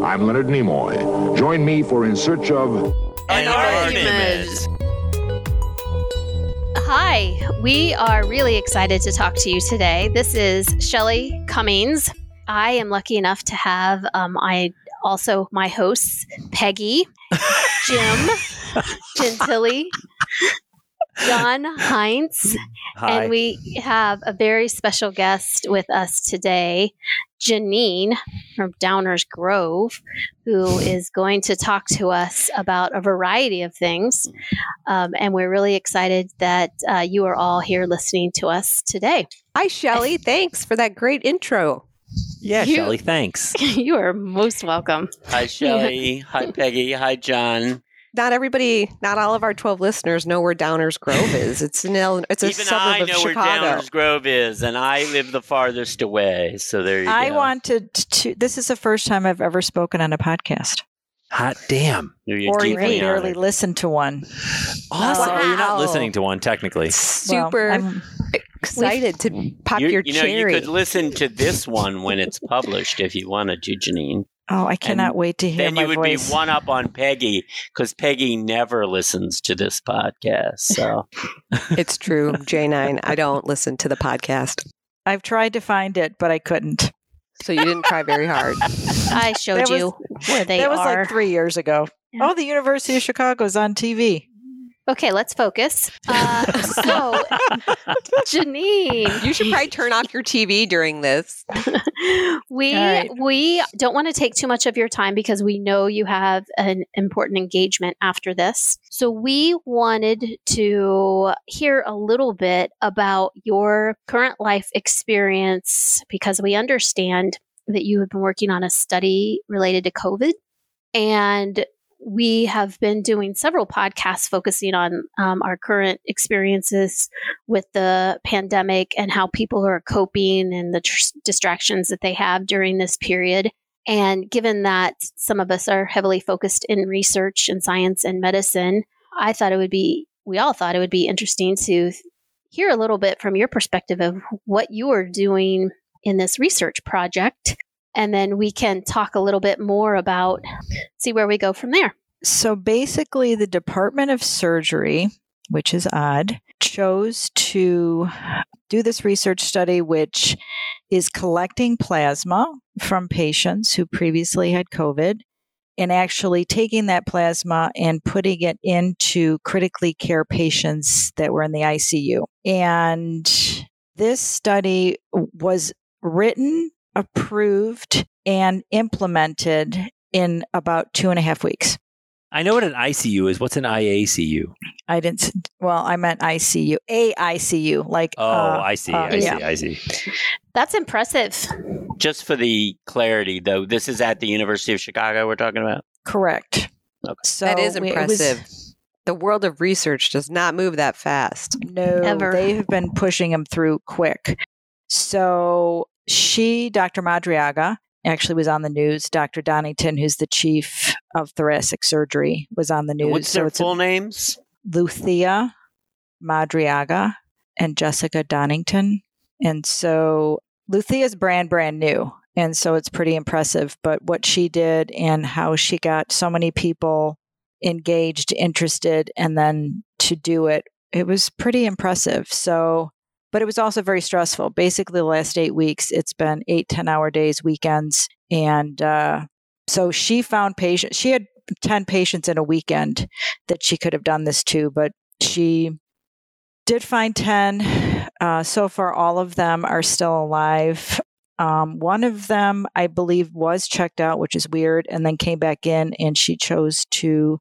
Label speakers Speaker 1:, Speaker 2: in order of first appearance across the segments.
Speaker 1: I'm Leonard Nimoy. Join me for In Search of
Speaker 2: And our.
Speaker 3: Hi, we are really excited to talk to you today. This is Shelly Cummings. I am lucky enough to have um, I also my hosts Peggy, Jim, Gentili, John Heinz,
Speaker 4: Hi.
Speaker 3: and we have a very special guest with us today, Janine from Downers Grove, who is going to talk to us about a variety of things. Um, and we're really excited that uh, you are all here listening to us today.
Speaker 2: Hi, Shelly. Thanks for that great intro.
Speaker 4: yeah,
Speaker 3: you-
Speaker 4: Shelly, thanks.
Speaker 3: you are most welcome.
Speaker 5: Hi, Shelly. Hi, Peggy. Hi, John.
Speaker 2: Not everybody, not all of our 12 listeners know where Downers Grove is. It's an El- it's a
Speaker 5: Even
Speaker 2: suburb
Speaker 5: I
Speaker 2: of
Speaker 5: know where
Speaker 2: Chicago.
Speaker 5: Downers Grove is, and I live the farthest away. So there you
Speaker 6: I
Speaker 5: go.
Speaker 6: I wanted to. This is the first time I've ever spoken on a podcast,
Speaker 4: Hot damn.
Speaker 5: You're
Speaker 6: or
Speaker 5: deeply
Speaker 6: even barely
Speaker 5: honored.
Speaker 6: listened to one.
Speaker 4: Awesome.
Speaker 2: Wow.
Speaker 4: You're not listening to one, technically.
Speaker 2: Super
Speaker 6: Well, I'm-
Speaker 2: excited to pop
Speaker 5: You-
Speaker 2: your
Speaker 5: you know,
Speaker 2: cherry.
Speaker 5: you could listen to this one when it's published if you wanted to, Janine.
Speaker 6: Oh, I cannot wait to hear
Speaker 5: Then
Speaker 6: my
Speaker 5: you would
Speaker 6: voice.
Speaker 5: be one up on Peggy because Peggy never listens to this podcast. So
Speaker 2: it's true, J9. I don't listen to the podcast.
Speaker 6: I've tried to find it, but I couldn't.
Speaker 2: So you didn't try very hard.
Speaker 3: I showed
Speaker 6: That was-
Speaker 3: you where they
Speaker 6: that was like three years ago.
Speaker 3: Yeah.
Speaker 6: Oh, the University of Chicago is on TV.
Speaker 3: Okay, let's focus. Uh, so, Janine,
Speaker 2: You should probably turn off your TV during this.
Speaker 3: we
Speaker 6: All right.
Speaker 3: we don't want to take too much of your time because we know you have an important engagement after this. So we wanted to hear a little bit about your current life experience because we understand that you have been working on a study related to COVID and we have been doing several podcasts focusing on um, our current experiences with the pandemic and how people are coping and the tr- distractions that they have during this period. And given that some of us are heavily focused in research and science and medicine, I thought it would be, we all thought it would be interesting to hear a little bit from your perspective of what you are doing in this research project. And then we can talk a little bit more about, see where we go from there.
Speaker 6: So basically, the Department of Surgery, which is odd, chose to do this research study, which is collecting plasma from patients who previously had COVID and actually taking that plasma and putting it into critically care patients that were in the ICU. And this study was written, approved, and implemented in about two and a half weeks.
Speaker 4: I know what an ICU is. What's an IACU?
Speaker 6: I didn't. Well, I meant ICU, a ICU, like.
Speaker 4: Oh,
Speaker 6: uh,
Speaker 4: I see.
Speaker 6: uh,
Speaker 4: I see. I see.
Speaker 3: That's impressive.
Speaker 5: just for the clarity, though, this is at the University of Chicago we're talking about.
Speaker 6: Correct.
Speaker 5: Okay.
Speaker 6: So
Speaker 2: that is
Speaker 6: it was-
Speaker 2: impressive. the world of research does not move that fast.
Speaker 6: no,
Speaker 3: Ever.
Speaker 6: they have been pushing them through quick. So she, Dr. Madariaga, actually was on the news. Dr. Donington, who's the chief of thoracic surgery, was on the news.
Speaker 5: What's
Speaker 6: so
Speaker 5: their full names?
Speaker 6: Luthia Madariaga and Jessica Donington. And so Luthea's brand brand new. And so it's pretty impressive. But what she did and how she got so many people engaged, interested, and then to do it, it was pretty impressive. So but it was also very stressful. Basically, the last eight weeks, it's been eight, 10 hour days, weekends. And uh, so she found patients. She had 10 patients in a weekend that she could have done this to, but she did find 10. Uh, so far, all of them are still alive. Um, one of them, I believe, was checked out, which is weird, and then came back in and she chose to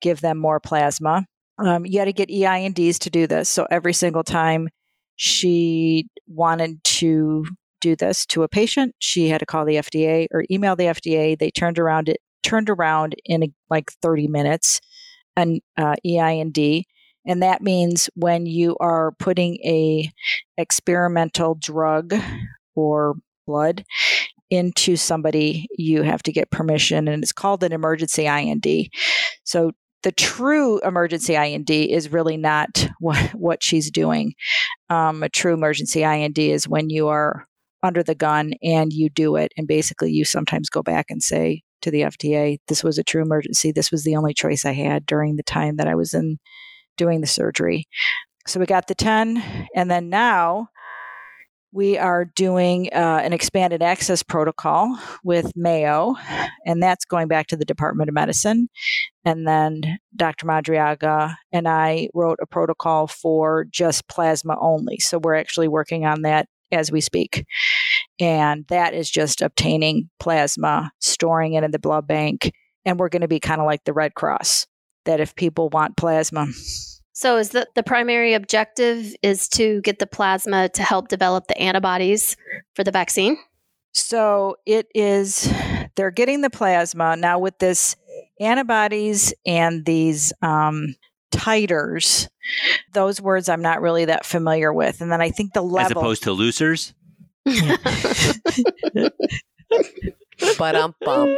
Speaker 6: give them more plasma. Um, you had to get EINDs to do this. So every single time she wanted to do this to a patient, she had to call the FDA or email the FDA. They turned around it turned around in like 30 minutes an uh, EIND. And that means when you are putting a experimental drug or blood into somebody, you have to get permission, and it's called an emergency IND. So the true emergency IND is really not what, what she's doing. Um, a true emergency IND is when you are under the gun and you do it, and basically you sometimes go back and say to the FDA. This was a true emergency. This was the only choice I had during the time that I was in doing the surgery. So we got the 10. And then now we are doing uh, an expanded access protocol with Mayo, and that's going back to the Department of Medicine. And then Dr. Madariaga and I wrote a protocol for just plasma only. So we're actually working on that as we speak. And that is just obtaining plasma, storing it in the blood bank. And we're going to be kind of like the Red Cross, that if people want plasma,
Speaker 3: So is the the primary objective is to get the plasma to help develop the antibodies for the vaccine?
Speaker 6: So it is, they're getting the plasma. Now, with this antibodies and these um, titers, those words I'm not really that familiar with. And then I think the level As
Speaker 4: opposed to losers.
Speaker 2: But um bum.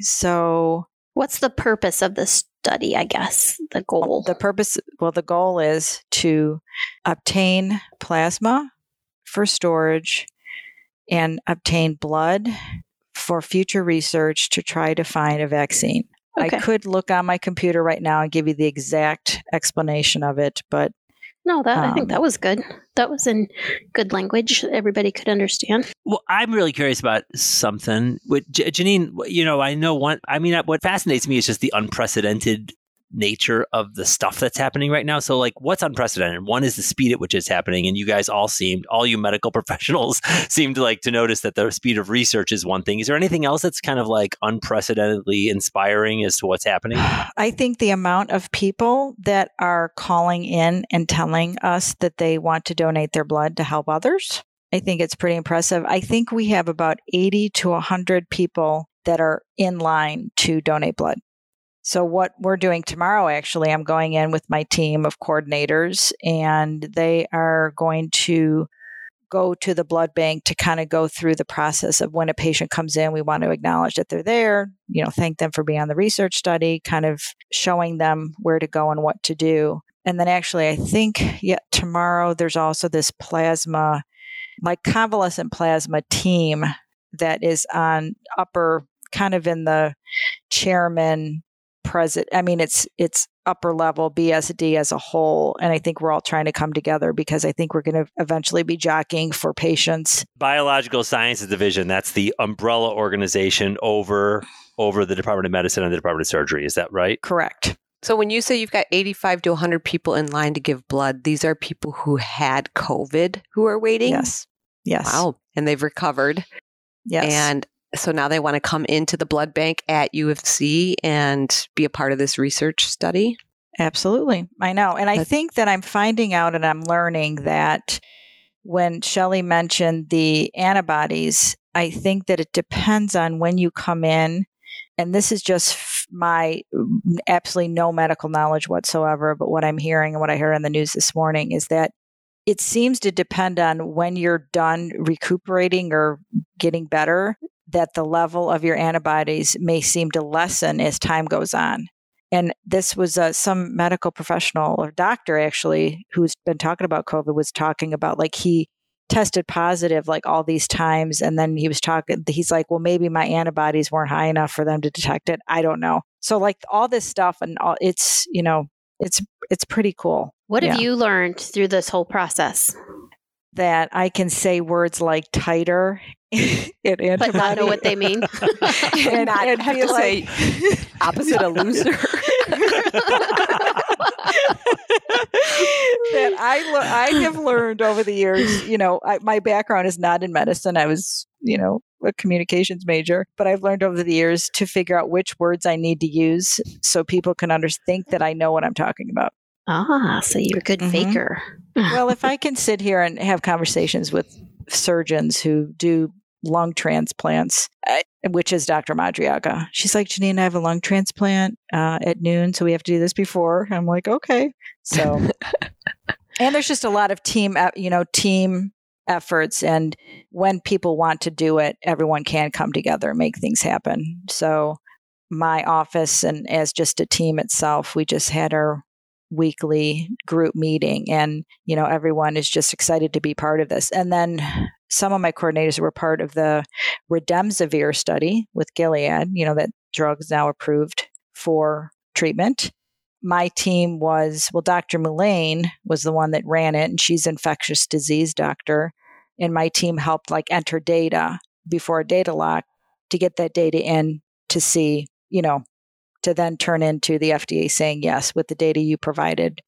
Speaker 6: so
Speaker 3: What's the purpose of this study, I guess? The goal.
Speaker 6: the purpose, well, the goal is to obtain plasma for storage and obtain blood for future research to try to find a vaccine.
Speaker 3: Okay.
Speaker 6: I could look on my computer right now and give you the exact explanation of it, but
Speaker 3: no, that I
Speaker 6: um,
Speaker 3: think that was good. That was in good language everybody could understand.
Speaker 4: Well, I'm really curious about something. With Janine, you know, I know one. I mean, what fascinates me is just the unprecedented nature of the stuff that's happening right now. So, like, what's unprecedented? One is the speed at which it's happening, and you guys all seemed, all you medical professionals, seemed like to notice that the speed of research is one thing. Is there anything else that's kind of like unprecedentedly inspiring as to what's happening?
Speaker 6: I think the amount of people that are calling in and telling us that they want to donate their blood to help others, I think it's pretty impressive. I think we have about 80 to 100 people that are in line to donate blood. So, what we're doing tomorrow, actually, I'm going in with my team of coordinators, and they are going to go to the blood bank to kind of go through the process of when a patient comes in, we want to acknowledge that they're there, you know, thank them for being on the research study, kind of showing them where to go and what to do. And then actually, I think yeah, tomorrow there's also this plasma, like convalescent plasma team that is on upper, kind of in the chairman president. I mean, it's it's upper level BSD as a whole, and I think we're all trying to come together because I think we're going to eventually be jockeying for patients.
Speaker 4: Biological Sciences Division. That's the umbrella organization over over the Department of Medicine and the Department of Surgery. Is that right?
Speaker 6: Correct.
Speaker 2: So when you say you've got 85 to 100 people in line to give blood, these are people who had COVID who are waiting?
Speaker 6: Yes. Yes.
Speaker 2: Wow. And they've recovered.
Speaker 6: Yes.
Speaker 2: And so now they want to come into the blood bank at U of C and be a part of this research study.
Speaker 6: Absolutely. I know. And I
Speaker 2: That's-
Speaker 6: think that I'm finding out and I'm learning that when Shelley mentioned the antibodies, I think that it depends on when you come in. And this is just f- my absolutely no medical knowledge whatsoever. But what I'm hearing and what I heard on the news this morning is that it seems to depend on when you're done recuperating or getting better, that the level of your antibodies may seem to lessen as time goes on. And this was uh, some medical professional or doctor actually who's been talking about COVID was talking about like he tested positive like all these times. And then he was talking, he's like, well, maybe my antibodies weren't high enough for them to detect it. I don't know. So like all this stuff and all, it's, you know, it's, it's pretty cool
Speaker 3: What have you learned through this whole process?
Speaker 6: That I can say words like titer and antibody.
Speaker 3: But not know what they mean.
Speaker 6: and,
Speaker 2: not
Speaker 6: and
Speaker 2: have to
Speaker 6: like,
Speaker 2: Opposite a loser.
Speaker 6: that I le- I have learned over the years. You know, I, my background is not in medicine. I was, you know, a communications major, but I've learned over the years to figure out which words I need to use so people can understand that I know what I'm talking about.
Speaker 3: Ah, so you're a good
Speaker 6: Mhm.
Speaker 3: faker.
Speaker 6: Well, if I can sit here and have conversations with surgeons who do lung transplants, uh, which is Dr. Madariaga, she's like, Janine, I have a lung transplant uh, at noon, so we have to do this before. I'm like, okay. So, and there's just a lot of team, you know, team efforts. And when people want to do it, everyone can come together and make things happen. So, my office and as just a team itself, we just had our weekly group meeting and you know everyone is just excited to be part of this and then some of my coordinators were part of the Remdesivir study with Gilead, you know, that drugs now approved for treatment. My team was, well, Dr. Mullane was the one that ran it, and she's infectious disease doctor. And my team helped like enter data before data lock to get that data in to see, you know, to then turn into the FDA saying, yes, with the data you provided,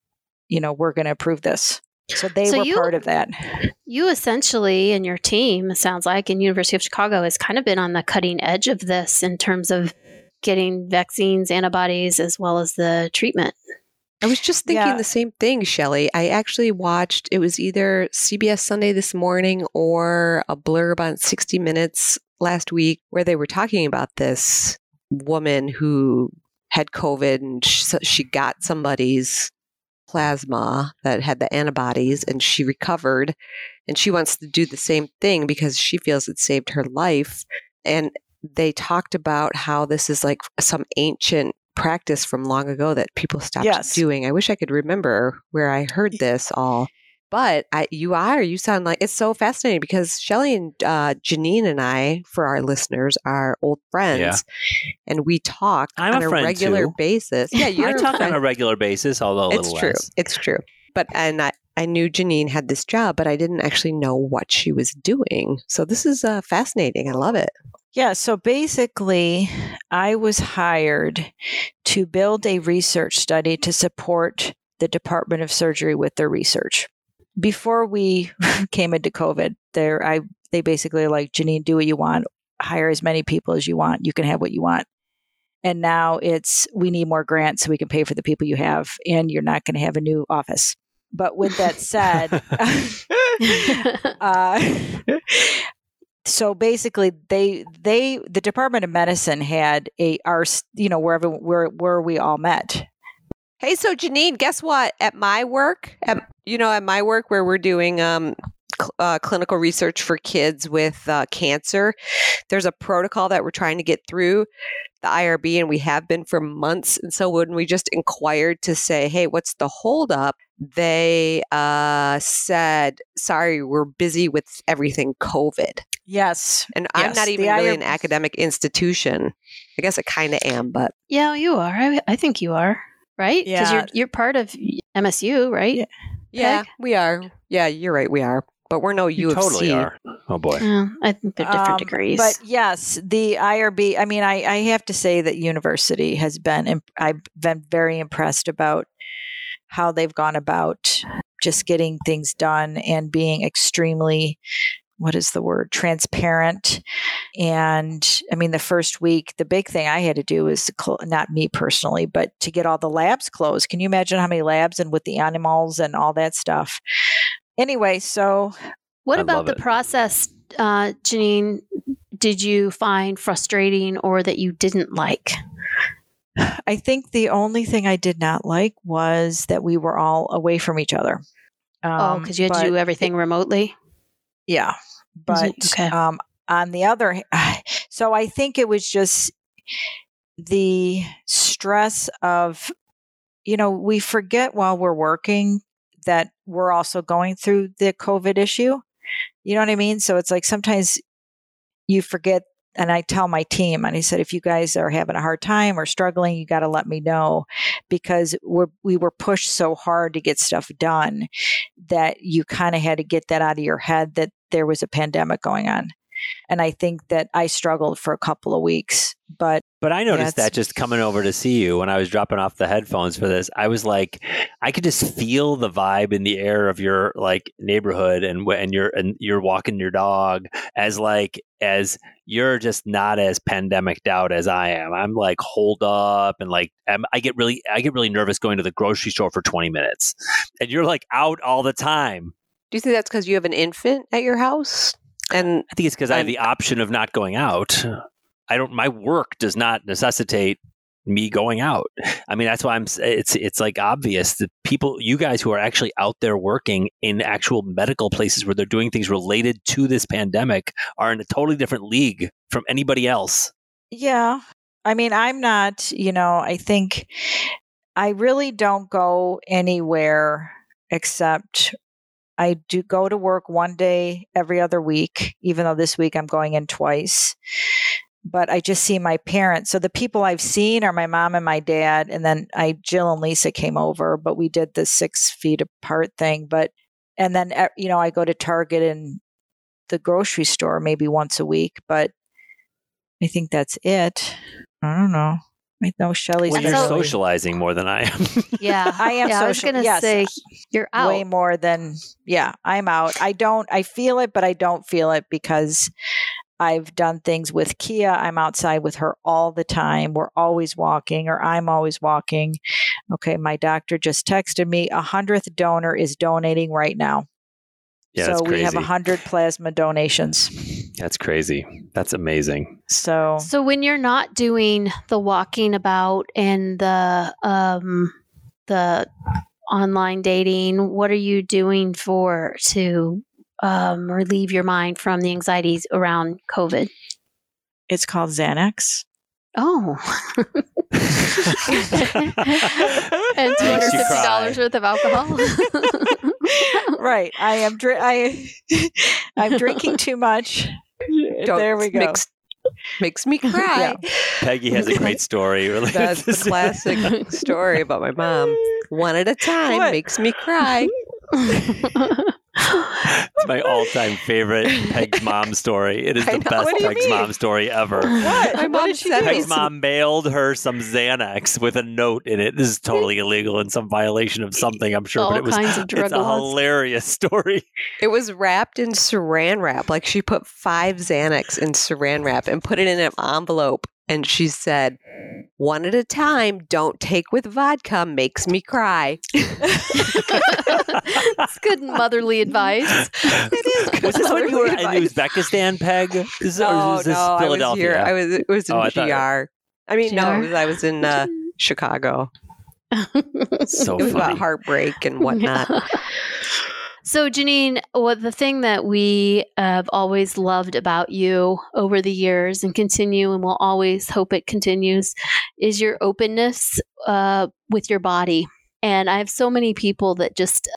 Speaker 6: you know, we're going to approve this. So they
Speaker 3: So
Speaker 6: were
Speaker 3: you-
Speaker 6: part of that.
Speaker 3: You essentially and your team, it sounds like, in University of Chicago has kind of been on the cutting edge of this in terms of getting vaccines, antibodies, as well as the treatment.
Speaker 2: I was just thinking
Speaker 6: Yeah.
Speaker 2: the same thing, Shelly. I actually watched, it was either CBS Sunday this morning or a blurb on 60 Minutes last week where they were talking about this woman who had COVID and she got somebody's plasma that had the antibodies and she recovered. And she wants to do the same thing because she feels it saved her life. And they talked about how this is like some ancient practice from long ago that people stopped
Speaker 6: Yes.
Speaker 2: doing. I wish I could remember where I heard this all. But I, you are, you sound like it's so fascinating because Shelly and uh, Janine and I, for our listeners, are old friends, and we talk
Speaker 4: I'm
Speaker 2: on
Speaker 4: a
Speaker 2: a, regular
Speaker 4: too.
Speaker 2: basis. Yeah, you're
Speaker 4: I
Speaker 2: a
Speaker 4: talk
Speaker 2: friend.
Speaker 4: on a regular basis, although a little less.
Speaker 2: It's
Speaker 4: little
Speaker 2: true.
Speaker 4: less.
Speaker 2: It's true. But and I, I knew Janine had this job, but I didn't actually know what she was doing. So this is uh, fascinating. I love it.
Speaker 6: Yeah, so basically, I was hired to build a research study to support the Department of Surgery with their research. Before we came into COVID, there I they basically like Janine, do what you want, hire as many people as you want, you can have what you want. And now it's we need more grants so we can pay for the people you have, and you're not going to have a new office. But with that said, uh, so basically they they the department of medicine had a our you know wherever where where we all met
Speaker 2: Hey, so Janine, guess what? At my work, at, you know, at my work where we're doing um, cl- uh, clinical research for kids with uh, cancer, there's a protocol that we're trying to get through the IRB, and we have been for months. And so when we just inquired to say, hey, what's the holdup? They uh, said, sorry, we're busy with everything COVID.
Speaker 6: yes
Speaker 2: And I'm
Speaker 6: Yes,
Speaker 2: not
Speaker 6: the
Speaker 2: even really an academic institution. I guess I kind of am, but
Speaker 3: yeah, you are. I, I think you are, right? Because
Speaker 6: Yeah.
Speaker 3: you're, you're part of MSU, right?
Speaker 6: Yeah.
Speaker 2: yeah, we are. Yeah, you're right. We are. But we're no
Speaker 4: You
Speaker 2: U of
Speaker 4: totally
Speaker 2: C.
Speaker 4: are. Oh boy.
Speaker 3: Yeah, I think they're different
Speaker 6: Um,
Speaker 3: degrees.
Speaker 6: but yes the irb i mean i, I have to say that university has been imp- i've been very impressed about how they've gone about just getting things done and being extremely what is the word transparent and i mean the first week the big thing i had to do was cl- not me personally but to get all the labs closed can you imagine how many labs and with the animals and all that stuff anyway so
Speaker 3: what
Speaker 4: I
Speaker 3: about the
Speaker 4: it.
Speaker 3: process, uh, Janine? Did you find frustrating or that you didn't like?
Speaker 6: I think the only thing I did not like was that we were all away from each other.
Speaker 3: oh,
Speaker 6: Um,
Speaker 3: because you had to do everything remotely.
Speaker 6: Yeah, but
Speaker 3: Okay.
Speaker 6: um, on the other, so I think it was just the stress of, you know, we forget while we're working that we're also going through the COVID issue. You know what I mean? So it's like sometimes you forget. And I tell my team, and I said, if you guys are having a hard time or struggling, you got to let me know because we're, we were pushed so hard to get stuff done that you kind of had to get that out of your head that there was a pandemic going on. And I think that I struggled for a couple of weeks, but
Speaker 4: But I noticed
Speaker 6: it's-
Speaker 4: that just coming over to see you when I was dropping off the headphones for this, I was like, I could just feel the vibe in the air of your like neighborhood and and you're and you're walking your dog as like as you're just not as pandemic out as I am. I'm like hold up and like I'm, I get really I get really nervous going to the grocery store for 20 minutes, and you're like out all the time.
Speaker 2: Do you think that's because you have an infant at your house? And
Speaker 4: I think it's because I have the option of not going out. I don't. My work does not necessitate me going out. I mean, that's why I'm. It's it's like obvious that people, you guys who are actually out there working in actual medical places where they're doing things related to this pandemic, are in a totally different league from anybody else.
Speaker 6: yeah, I mean, I'm not, you know, I think I really don't go anywhere except I do go to work one day every other week, even though this week I'm going in twice. But I just see my parents. So the people I've seen are my mom and my dad, and then I Jill and Lisa came over, but we did the six feet apart thing. But and then eh, you know I go to Target and the grocery store maybe once a week, but I think that's it. I don't know. I know Shelly's
Speaker 4: Well, you're
Speaker 3: so-
Speaker 4: socializing more than I am.
Speaker 3: Yeah.
Speaker 6: I am
Speaker 3: yeah, I was going to
Speaker 6: yes.
Speaker 3: say you're out.
Speaker 6: way more than yeah i'm out i don't i feel it but i don't feel it because i've done things with kia i'm outside with her all the time we're always walking or i'm always walking okay my doctor just texted me a hundredth donor is donating right now
Speaker 4: Yeah,
Speaker 6: so
Speaker 4: that's
Speaker 6: we have a hundred plasma donations
Speaker 4: That's crazy. That's amazing.
Speaker 6: so
Speaker 3: So when you're not doing the walking about and the um the online dating, what are you doing for to um, relieve your mind from the anxieties around COVID?
Speaker 6: it's called xanax
Speaker 3: Oh, and two hundred
Speaker 4: Makes you
Speaker 3: fifty dollars worth of alcohol.
Speaker 6: right i am dri- i i'm drinking too much
Speaker 2: Don't
Speaker 6: there we go
Speaker 2: Makes, makes me cry.
Speaker 4: Peggy has a great story. related
Speaker 2: That's the classic story about my mom. One at a time
Speaker 6: What?
Speaker 2: makes me cry.
Speaker 4: It's my all-time favorite Peg's mom story. It is
Speaker 2: I
Speaker 4: the
Speaker 2: know.
Speaker 4: best
Speaker 6: What do you
Speaker 4: Peg's
Speaker 6: mean?
Speaker 4: mom story ever.
Speaker 6: what
Speaker 2: My
Speaker 6: What
Speaker 2: mom
Speaker 6: did she
Speaker 2: sent
Speaker 6: do?
Speaker 4: Peg's mom mailed her some Xanax with a note in it. This is totally illegal and some violation of something, I'm sure,
Speaker 3: All
Speaker 4: but it was
Speaker 3: kinds of drug
Speaker 4: it's a hilarious story.
Speaker 2: It was wrapped in saran wrap. Like she put five Xanax in saran wrap and put it in an envelope. And she said, one at a time, don't take with vodka, makes me cry.
Speaker 3: It's good motherly advice.
Speaker 2: It is
Speaker 4: Was this when you were in. Uzbekistan, Peg? Is, or
Speaker 2: No,
Speaker 4: is this
Speaker 2: no, I was
Speaker 4: Philadelphia?
Speaker 2: here. I was, it was in
Speaker 4: Oh, I thought-
Speaker 2: GR. I mean, no, it was, I was in uh, Chicago.
Speaker 4: so
Speaker 2: It was
Speaker 4: funny.
Speaker 2: about heartbreak and whatnot.
Speaker 3: So, Janine, what the thing that we have always loved about you over the years and continue and will always hope it continues is your openness uh, with your body. And I have so many people that just,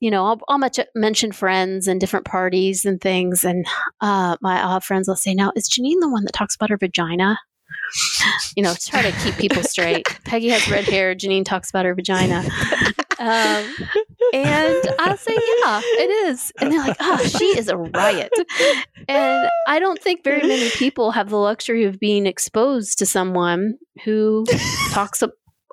Speaker 3: you know, I'll, I'll much, mention friends and different parties and things. And uh, my uh, friends will say, Now, is Janine the one that talks about her vagina? You know, try to keep people straight. Peggy has red hair. Janine talks about her vagina. Um, and I'll say, yeah, it is. And they're like, oh, she is a riot. And I don't think very many people have the luxury of being exposed to someone who talks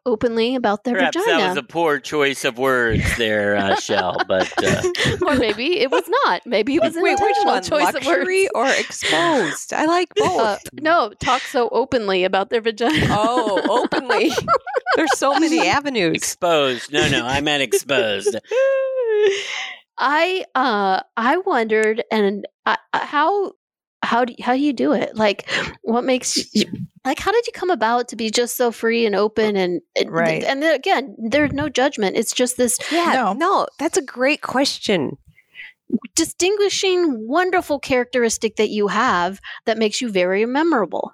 Speaker 3: openly about their
Speaker 5: Perhaps
Speaker 3: vagina.
Speaker 5: that was a poor choice of words there, uh, Shell. But uh,
Speaker 3: or maybe it was not. Maybe it was an
Speaker 2: Wait, which
Speaker 3: intentional
Speaker 2: one?
Speaker 3: choice of
Speaker 2: Luxury
Speaker 3: words.
Speaker 2: or exposed? I like both.
Speaker 3: Uh, no, talk so openly about their vagina.
Speaker 2: oh, openly. There's so many avenues.
Speaker 5: exposed. No, no, I meant exposed.
Speaker 3: I uh I wondered and I, I- how how do how do you do it? Like what makes you like how did you come about to be just so free and open uh, and and-
Speaker 6: Right.
Speaker 3: and then again there's no judgment. It's just this
Speaker 2: Yeah,
Speaker 6: No.
Speaker 2: no. that's a great question.
Speaker 3: distinguishing wonderful characteristic that you have that makes you very memorable.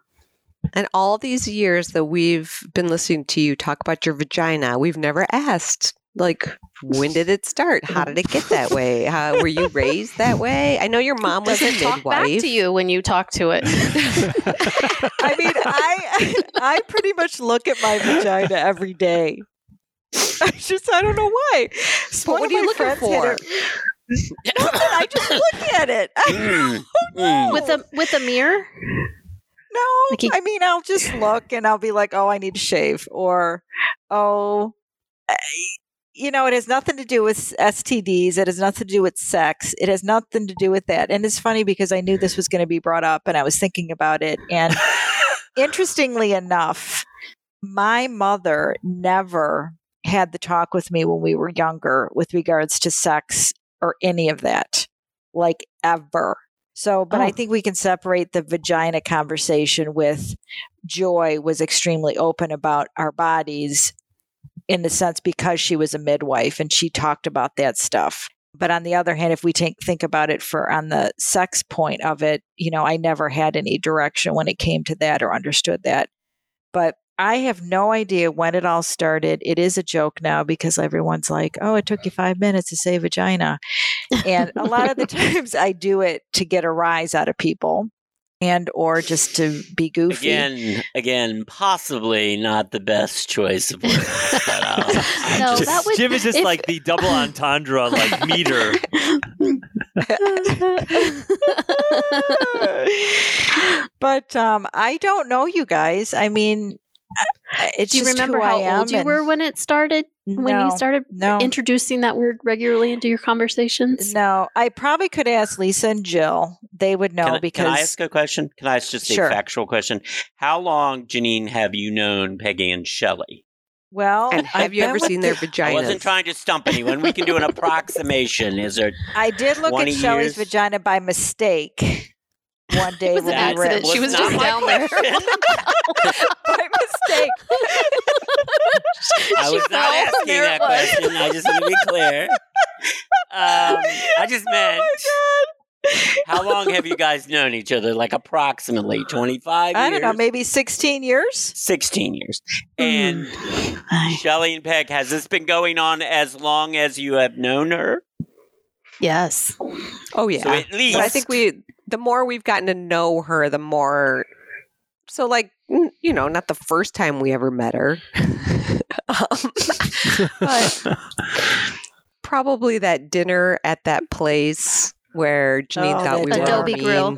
Speaker 2: And all these years that we've been listening to you talk about your vagina, we've never asked, like, when did it start? How did it get that way? How, were you raised that way? I know your mom was a
Speaker 3: Doesn't talk back to you when you talk to it.
Speaker 6: I mean, I I pretty much look at my vagina every day. I just I don't know why.
Speaker 2: But
Speaker 6: One
Speaker 2: what
Speaker 6: of
Speaker 2: are you
Speaker 6: my
Speaker 2: looking
Speaker 6: friends
Speaker 2: for?
Speaker 6: Nothing. I just look at it.
Speaker 5: Mm, mm.
Speaker 3: with a with a mirror.
Speaker 6: No,
Speaker 3: Like he-
Speaker 6: I mean, I'll just look and I'll be like, "Oh, I need to shave," or "Oh, I- you know, it has nothing to do with STDs. It has nothing to do with sex. It has nothing to do with that." And it's funny because I knew this was going to be brought up, and I was thinking about it. And interestingly enough, my mother never had the talk with me when we were younger with regards to sex or any of that, like ever. So, but I
Speaker 3: Oh.
Speaker 6: think we can separate the vagina conversation with Joy was extremely open about our bodies in the sense because she was a midwife and she talked about that stuff. But on the other hand, if we think think about it for on the sex point of it, you know, I never had any direction when it came to that or understood that. But I have no idea when it all started. It is a joke now because everyone's like, "Oh, it took you 5 minutes to say vagina." And a lot of the times I do it to get a rise out of people and or just to be goofy.
Speaker 5: Again, again, possibly not the best choice of words. but, uh,
Speaker 3: No,
Speaker 5: just-
Speaker 3: that would-
Speaker 4: Jim is just
Speaker 3: if-
Speaker 4: like the double entendre, like meter.
Speaker 6: but um, I don't know you guys. I mean, I- Uh, it's
Speaker 3: Do you
Speaker 6: just
Speaker 3: remember
Speaker 6: who
Speaker 3: how old you were when it started? When you started
Speaker 6: no.
Speaker 3: introducing that word regularly into your conversations?
Speaker 6: No, I probably could ask Lisa and Jill. They would know
Speaker 5: can, I-
Speaker 6: because
Speaker 5: can I ask a question? Can I ask just
Speaker 6: Sure.
Speaker 5: a factual question? How long, Janine, have you known Peggy and Shelley?
Speaker 6: well,
Speaker 2: And have
Speaker 6: I've
Speaker 2: you ever seen their
Speaker 6: vagina?
Speaker 5: I wasn't trying to stump anyone. We can do an approximation. Is there?
Speaker 6: I did look at Shelley's
Speaker 5: years?
Speaker 6: vagina by mistake one day
Speaker 3: was an
Speaker 6: when we were
Speaker 3: accident. She was just down there.
Speaker 5: question.
Speaker 6: by mistake.
Speaker 5: I was not asking
Speaker 3: there
Speaker 5: that
Speaker 3: was.
Speaker 5: question. I just want to be clear. Um, I just
Speaker 6: Oh
Speaker 5: meant, how long have you guys known each other? Like approximately 25
Speaker 6: I don't know, maybe 16 years.
Speaker 5: 16 years. And
Speaker 3: Ay.
Speaker 5: Shelley and Peg, has this been going on as long as you have known her?
Speaker 3: Yes.
Speaker 2: Oh yeah.
Speaker 5: So at least.
Speaker 2: But I think we, the more we've gotten to know her, the more. So, like, you know, not the first time we ever met her, um, but probably that dinner at that place where Janine
Speaker 6: Oh,
Speaker 2: thought
Speaker 6: that
Speaker 2: we were
Speaker 3: Adobo
Speaker 2: mean.
Speaker 3: Grill.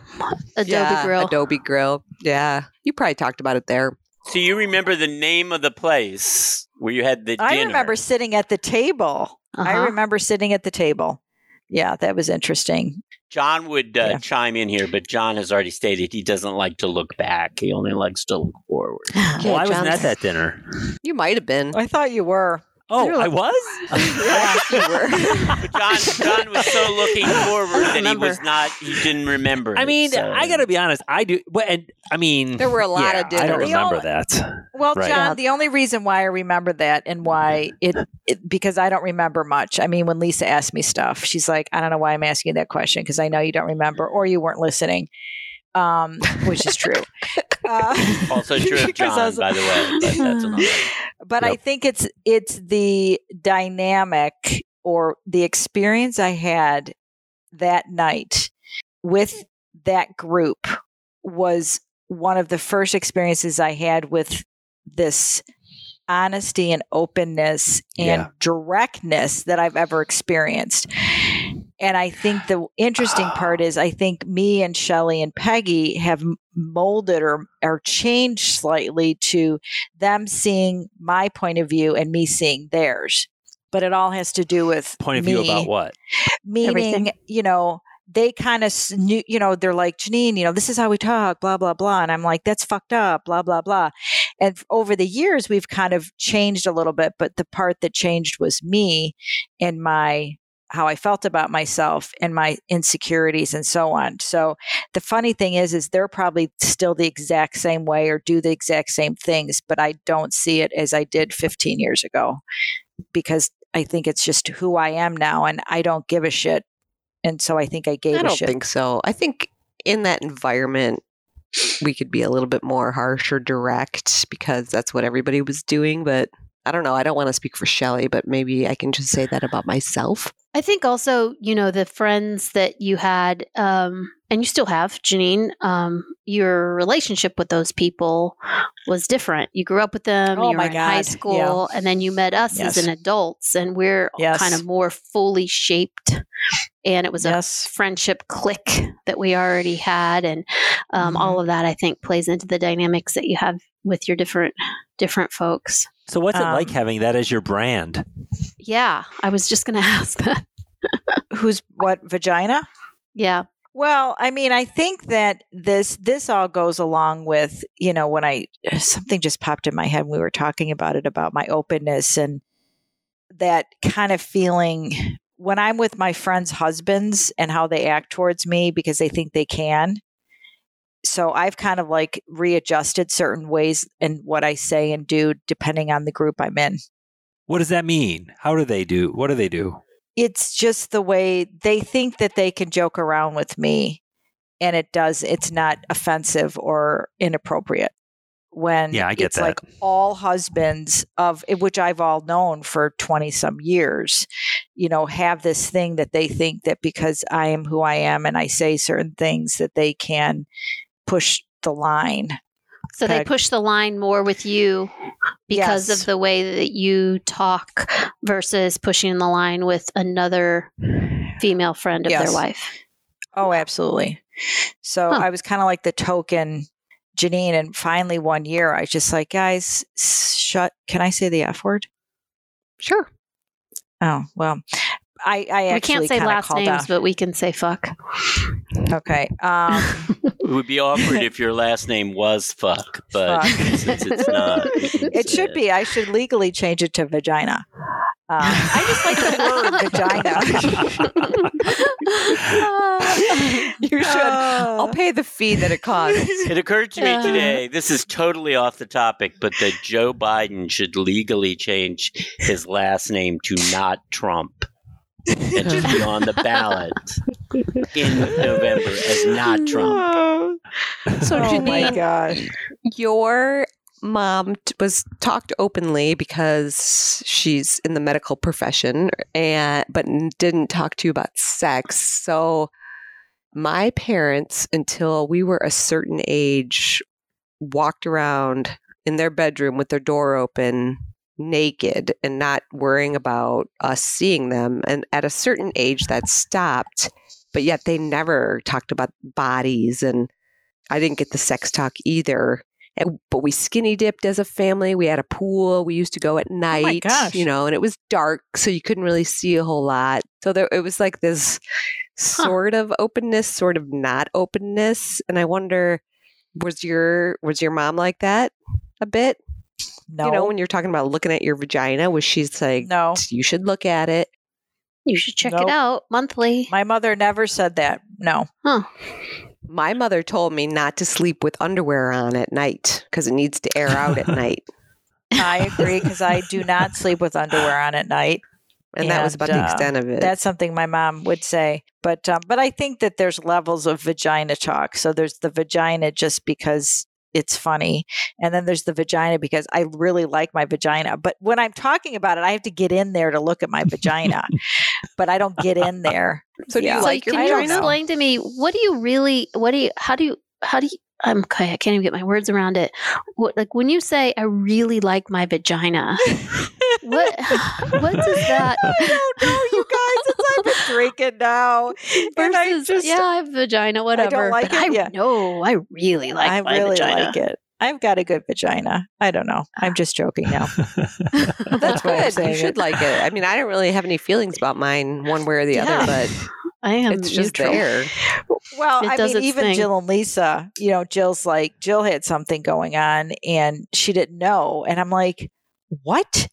Speaker 3: Adobo
Speaker 2: yeah,
Speaker 3: Grill.
Speaker 2: Adobo Grill. Yeah, you probably talked about it there.
Speaker 5: So you remember the name of the place where you had the dinner?
Speaker 6: I remember sitting at the table. I
Speaker 3: Uh-huh.
Speaker 6: remember sitting at the table. Yeah, that was interesting.
Speaker 5: John would uh,
Speaker 6: Yeah.
Speaker 5: chime in here, but John has already stated he doesn't like to look back. He only likes to look forward.
Speaker 4: well, I wasn't at that dinner.
Speaker 2: You might have been.
Speaker 6: I thought you were.
Speaker 4: Oh,
Speaker 2: You're
Speaker 4: I was.
Speaker 6: Yeah.
Speaker 5: But John, John was so looking forward that he was not. He didn't remember.
Speaker 4: I
Speaker 5: it,
Speaker 4: mean,
Speaker 5: so-
Speaker 4: I got to be honest. I do. But and I mean,
Speaker 2: There were a lot
Speaker 4: yeah,
Speaker 2: of dinners.
Speaker 4: I don't remember
Speaker 6: only-
Speaker 4: that.
Speaker 6: Well,
Speaker 4: Right.
Speaker 6: John, the only reason why I remember that and why it, it because I don't remember much. I mean, when Lisa asked me stuff, she's like, "I don't know why I'm asking you that question because I know you don't remember or you weren't listening," um, which is true. Uh,
Speaker 5: Also true of John,
Speaker 6: was-
Speaker 5: by the way. But that's another.
Speaker 6: but I think it's it's the dynamic or the experience I had that night with that group was one of the first experiences I had with this honesty and openness and
Speaker 4: Yeah.
Speaker 6: directness that I've ever experienced. And I think the interesting part is I think me and Shelly and Peggy have molded or, or changed slightly to them seeing my point of view and me seeing theirs. But it all has to do with
Speaker 4: Point of view about what?
Speaker 6: meaning
Speaker 3: Everything.
Speaker 6: you know they kind of knew you know they're like janine you know this is how we talk blah blah blah and i'm like that's fucked up blah blah blah and over the years we've kind of changed a little bit but the part that changed was me and my how i felt about myself and my insecurities and so on so the funny thing is is they're probably still the exact same way or do the exact same things but i don't see it as i did 15 years ago because I think it's just who I am now, and I don't give a shit. And so I think I gave
Speaker 2: I
Speaker 6: a
Speaker 2: don't think so. I think in that environment, we could be a little bit more harsh or direct because that's what everybody was doing. But I don't know. I don't want to speak for Shelly, but maybe I can just say that about myself.
Speaker 3: I think also, you know, the friends that you had, um, and you still have, Janine, um, your relationship with those people was different. You grew up with them,
Speaker 6: Oh
Speaker 3: you
Speaker 6: my
Speaker 3: were in high
Speaker 6: God,
Speaker 3: school, and then you met us
Speaker 6: Yes.
Speaker 3: as an adults, and we're
Speaker 6: Yes.
Speaker 3: kind of more fully shaped. And it was a friendship click that we already had, and um,
Speaker 6: Mhm.
Speaker 3: all of that I think plays into the dynamics that you have with your different different folks.
Speaker 4: So what's it
Speaker 6: Um,
Speaker 4: like having that as your brand?
Speaker 3: Yeah, I was just going to ask that.
Speaker 6: Who's what vagina?
Speaker 3: Yeah,
Speaker 6: Well, I mean, I think that this this all goes along with you know when I something just popped in my head when we were talking about it about my openness and that kind of feeling when I'm with my friends' husbands and how they act towards me because they think they can. So I've kind of like readjusted certain ways in what I say and do depending on the group I'm in.
Speaker 4: What does that mean? How do they do? What do they do?
Speaker 6: it's just the way they think that they can joke around with me and it does it's not offensive or inappropriate when
Speaker 4: Yeah, I get
Speaker 6: it's like all husbands of eh, which I've all known for 20 some years, you know, have this thing that they think that because I am who I am and I say certain things that they can push the line.
Speaker 3: So they push the line more with you because
Speaker 6: Yes.
Speaker 3: of the way that you talk versus pushing the line with another female friend of
Speaker 6: Yes.
Speaker 3: their wife.
Speaker 6: Oh, absolutely. So
Speaker 3: Huh.
Speaker 6: I was kind of like the token Janine. And finally, one year, I was just like, guys, shut. Can I say the F word?
Speaker 2: Sure.
Speaker 6: Oh, well, I, I
Speaker 3: we can't say last names,
Speaker 6: out-
Speaker 3: but we can say fuck.
Speaker 6: Okay. Um,
Speaker 5: It would be awkward if your last name was fuck, but
Speaker 6: Fuck.
Speaker 5: since it's not, we can
Speaker 6: it
Speaker 5: say
Speaker 6: should be. I should legally change it to vagina. Um, I just like the word vagina.
Speaker 2: You should. I'll
Speaker 6: Uh,
Speaker 2: pay the fee that it costs.
Speaker 5: It occurred to me
Speaker 3: Uh.
Speaker 5: today, this is totally off the topic, but that Joe Biden should legally change his last name to not Trump and just be on the ballot in November as not Trump.
Speaker 2: So,
Speaker 6: oh my gosh.
Speaker 2: your mom t- was talked openly because she's in the medical profession and but didn't talk to you about sex so my parents until we were a certain age walked around in their bedroom with their door open naked and not worrying about us seeing them and at a certain age that stopped but yet they never talked about bodies and I didn't get the sex talk either. And, but we skinny dipped as a family. We had a pool. We used to go at oh night,
Speaker 6: gosh.
Speaker 2: you know, and it was dark, so you couldn't really see a whole lot. So there, it was like this sort of openness, sort of not openness. And I wonder, was your was your mom like that a bit?
Speaker 6: No.
Speaker 2: You know, when you're talking about looking at your vagina, was she like,
Speaker 6: no.
Speaker 2: you should look at it?
Speaker 3: You should check
Speaker 6: Nope.
Speaker 3: it out monthly.
Speaker 6: My mother never said that. No.
Speaker 3: Huh.
Speaker 2: My mother told me not to sleep with underwear on at night because it needs to air out at night.
Speaker 6: I agree because I do not sleep with underwear on at night.
Speaker 2: And that was
Speaker 6: And,
Speaker 2: about the
Speaker 6: uh,
Speaker 2: extent of it.
Speaker 6: That's something my mom would say. But um, but I think that there's levels of vagina talk. So there's the vagina just because it's funny, and then there's the vagina because I really like my vagina. But when I'm talking about it, I have to get in there to look at my vagina. but I don't get in there.
Speaker 2: so do
Speaker 6: yeah.
Speaker 2: you
Speaker 3: so
Speaker 2: like your
Speaker 3: can
Speaker 6: I
Speaker 3: you
Speaker 6: don't
Speaker 2: vagina?
Speaker 6: know.
Speaker 3: explain to me what do you really what do you how do you how do you I'm okay, I can't even get my words around it. What like when you say I really like my vagina, what what does that
Speaker 6: I don't know, you guys. It's I've been drinking now, and I
Speaker 3: versus
Speaker 6: just
Speaker 3: yeah, I have vagina, whatever.
Speaker 6: I don't like
Speaker 3: but
Speaker 6: it,
Speaker 3: I
Speaker 6: yeah.
Speaker 3: know I really like
Speaker 6: I
Speaker 3: my
Speaker 6: really
Speaker 3: vagina.
Speaker 6: like it. I've got a good vagina. I don't know. Ah. I'm just joking now.
Speaker 2: That's good. You should
Speaker 6: it.
Speaker 2: like it. I mean, I don't really have any feelings about mine one way or the
Speaker 3: Yeah.
Speaker 2: other, but
Speaker 3: I am
Speaker 2: it's just
Speaker 3: neutral.
Speaker 2: there.
Speaker 6: Well, I mean, even
Speaker 3: thing.
Speaker 6: Jill and Lisa, you know, Jill's like, Jill had something going on and she didn't know. And I'm like, what?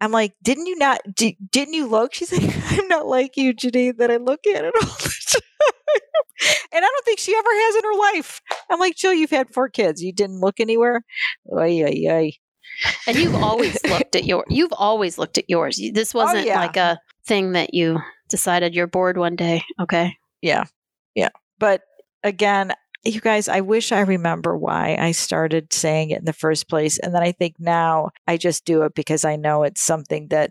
Speaker 6: I'm like, didn't you not, di- didn't you look? She's like, I'm not like you, Janine, that I look at it all the time. and I don't think she ever has in her life. I'm like, Jill, you've had four kids. You didn't look anywhere? Oy, oy, oy.
Speaker 3: And you've always looked at your you've always looked at yours. This oh, wasn't
Speaker 6: Oh, yeah.
Speaker 3: like a thing that you decided you're bored one day. Okay.
Speaker 6: Yeah. Yeah. But again, you guys, I wish I remember why I started saying it in the first place. And then I think now I just do it because I know it's something that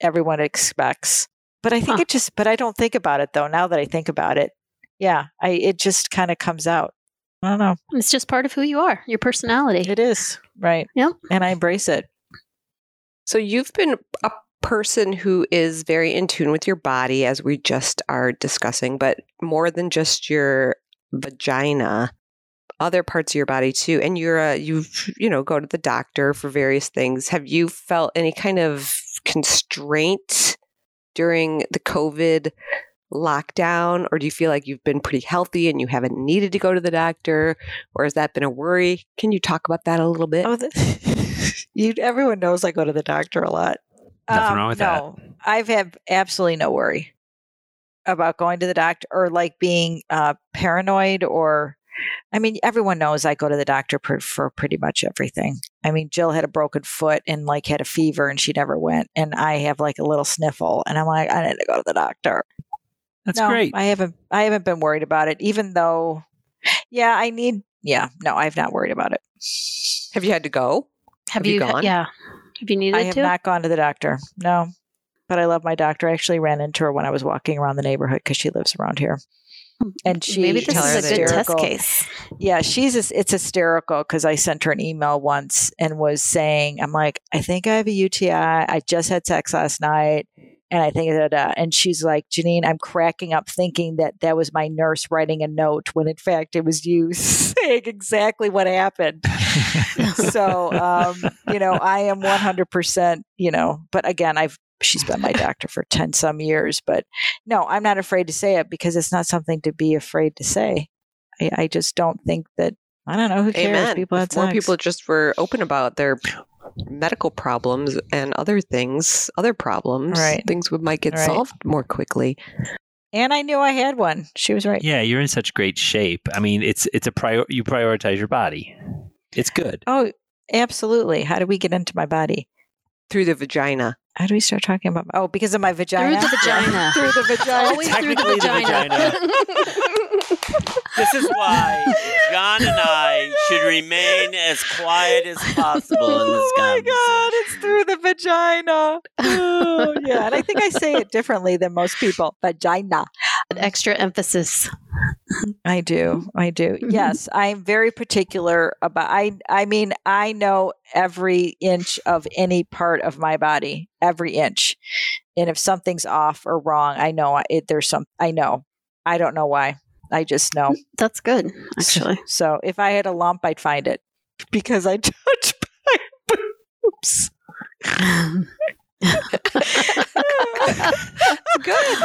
Speaker 6: everyone expects. But I think
Speaker 3: Huh.
Speaker 6: it just, but I don't think about it though. Now that I think about it, yeah, I, it just kind of comes out. I don't know.
Speaker 3: It's just part of who you are, your personality.
Speaker 6: It is. Right.
Speaker 3: Yep.
Speaker 6: And I embrace it.
Speaker 2: So you've been a person who is very in tune with your body, as we just are discussing, but more than just your vagina, other parts of your body too. And you're a you you know go to the doctor for various things. Have you felt any kind of constraint during the COVID lockdown, or do you feel like you've been pretty healthy and you haven't needed to go to the doctor, or has that been a worry? Can you talk about that a little bit?
Speaker 6: Oh, the, you, everyone knows I go to the doctor a lot. Um,
Speaker 4: Nothing wrong with that.
Speaker 6: no, I've had absolutely no worry about going to the doctor or like being uh, paranoid or. I mean, everyone knows I go to the doctor for, for pretty much everything. I mean, Jill had a broken foot and like had a fever and she never went. And I have like a little sniffle and I'm like, I need to go to the doctor.
Speaker 4: That's
Speaker 6: no,
Speaker 4: great.
Speaker 6: I haven't I haven't been worried about it, even though yeah, I need yeah, no, I've not worried about it.
Speaker 2: Have you had to go?
Speaker 3: Have,
Speaker 2: Have you
Speaker 3: you?
Speaker 2: gone?
Speaker 3: Yeah. Have you needed to?
Speaker 6: I have
Speaker 3: to?
Speaker 6: not gone to the doctor. No, but I love my doctor. I actually ran into her when I was walking around the neighborhood because she lives around here. Hmm. And she
Speaker 3: Maybe this is a good test case.
Speaker 6: Yeah, she's it's hysterical because I sent her an email once and was saying, "I'm like, I think I have a UTI. I just had sex last night, and I think that, da." And she's like, "Janine, I'm cracking up thinking that that was my nurse writing a note when in fact it was you saying exactly what happened." so, um, you know, I am 100. percent You know, but again, I've she's been my doctor for 10 some years but no i'm not afraid to say it because it's not something to be afraid to say i, I just don't think that i don't know who cares
Speaker 2: Amen.
Speaker 6: people
Speaker 2: if
Speaker 6: had
Speaker 2: more
Speaker 6: sex.
Speaker 2: people just were open about their medical problems and other things, other problems,
Speaker 6: Right.
Speaker 2: things would might get
Speaker 6: Right.
Speaker 2: solved more quickly.
Speaker 6: and i knew i had one she was right
Speaker 4: Yeah, you're in such great shape. I mean, it's it's a prior. You prioritize your body. It's good.
Speaker 6: oh absolutely how do we get into my body
Speaker 2: Through the vagina.
Speaker 6: how do we start talking about oh because of my vagina
Speaker 3: Through the vagina.
Speaker 6: through the vagina
Speaker 3: Always through the
Speaker 4: Technically the
Speaker 5: This is why John and oh I should remain as quiet as possible in this
Speaker 6: oh my god it's through the vagina oh, yeah and i think i say it differently than most people vagina An
Speaker 3: Extra emphasis.
Speaker 6: I do. I do. Yes, I'm very particular about I I mean, I know every inch of any part of my body, every inch. And if something's off or wrong, I know it there's some I know. I don't know why. I just know.
Speaker 3: Mm, that's good, actually.
Speaker 6: So if I had a lump, I'd find it because I touch my boobs.
Speaker 2: Good.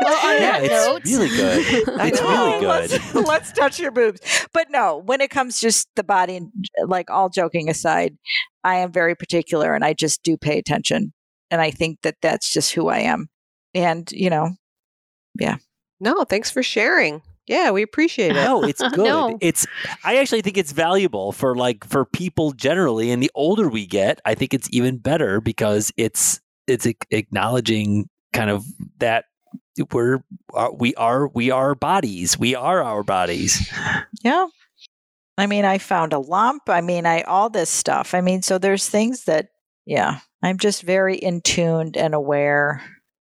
Speaker 3: Well, on
Speaker 4: Yeah,
Speaker 3: that
Speaker 4: it's
Speaker 3: note,
Speaker 4: really good. It's
Speaker 6: know.
Speaker 4: really good.
Speaker 6: Let's, let's touch your boobs. But no, when it comes just the body and like all joking aside, I am very particular and I just do pay attention. And I think that that's just who I am. And, you know,
Speaker 2: No, thanks for sharing. Yeah, we appreciate it.
Speaker 4: No, it's good.
Speaker 3: No.
Speaker 4: It's I actually think it's valuable for like for people generally and the older we get, I think it's even better because it's it's acknowledging kind of that we're uh, we are we are bodies. We are our bodies.
Speaker 6: yeah. I mean, I found a lump. I mean, I all this stuff. I mean, so there's things that, yeah, I'm just very in tuned and aware.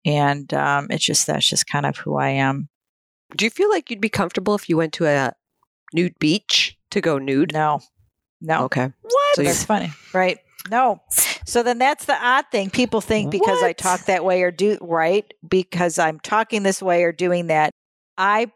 Speaker 6: And um, it's just that's just kind of who I am.
Speaker 2: Do you feel like you'd be comfortable if you went to a nude beach to go nude?
Speaker 6: No, no.
Speaker 2: Okay.
Speaker 6: What?
Speaker 2: So
Speaker 6: that's funny, right? No. So then that's the odd thing. People think because I talk that way or do right because I'm talking this way or doing that. I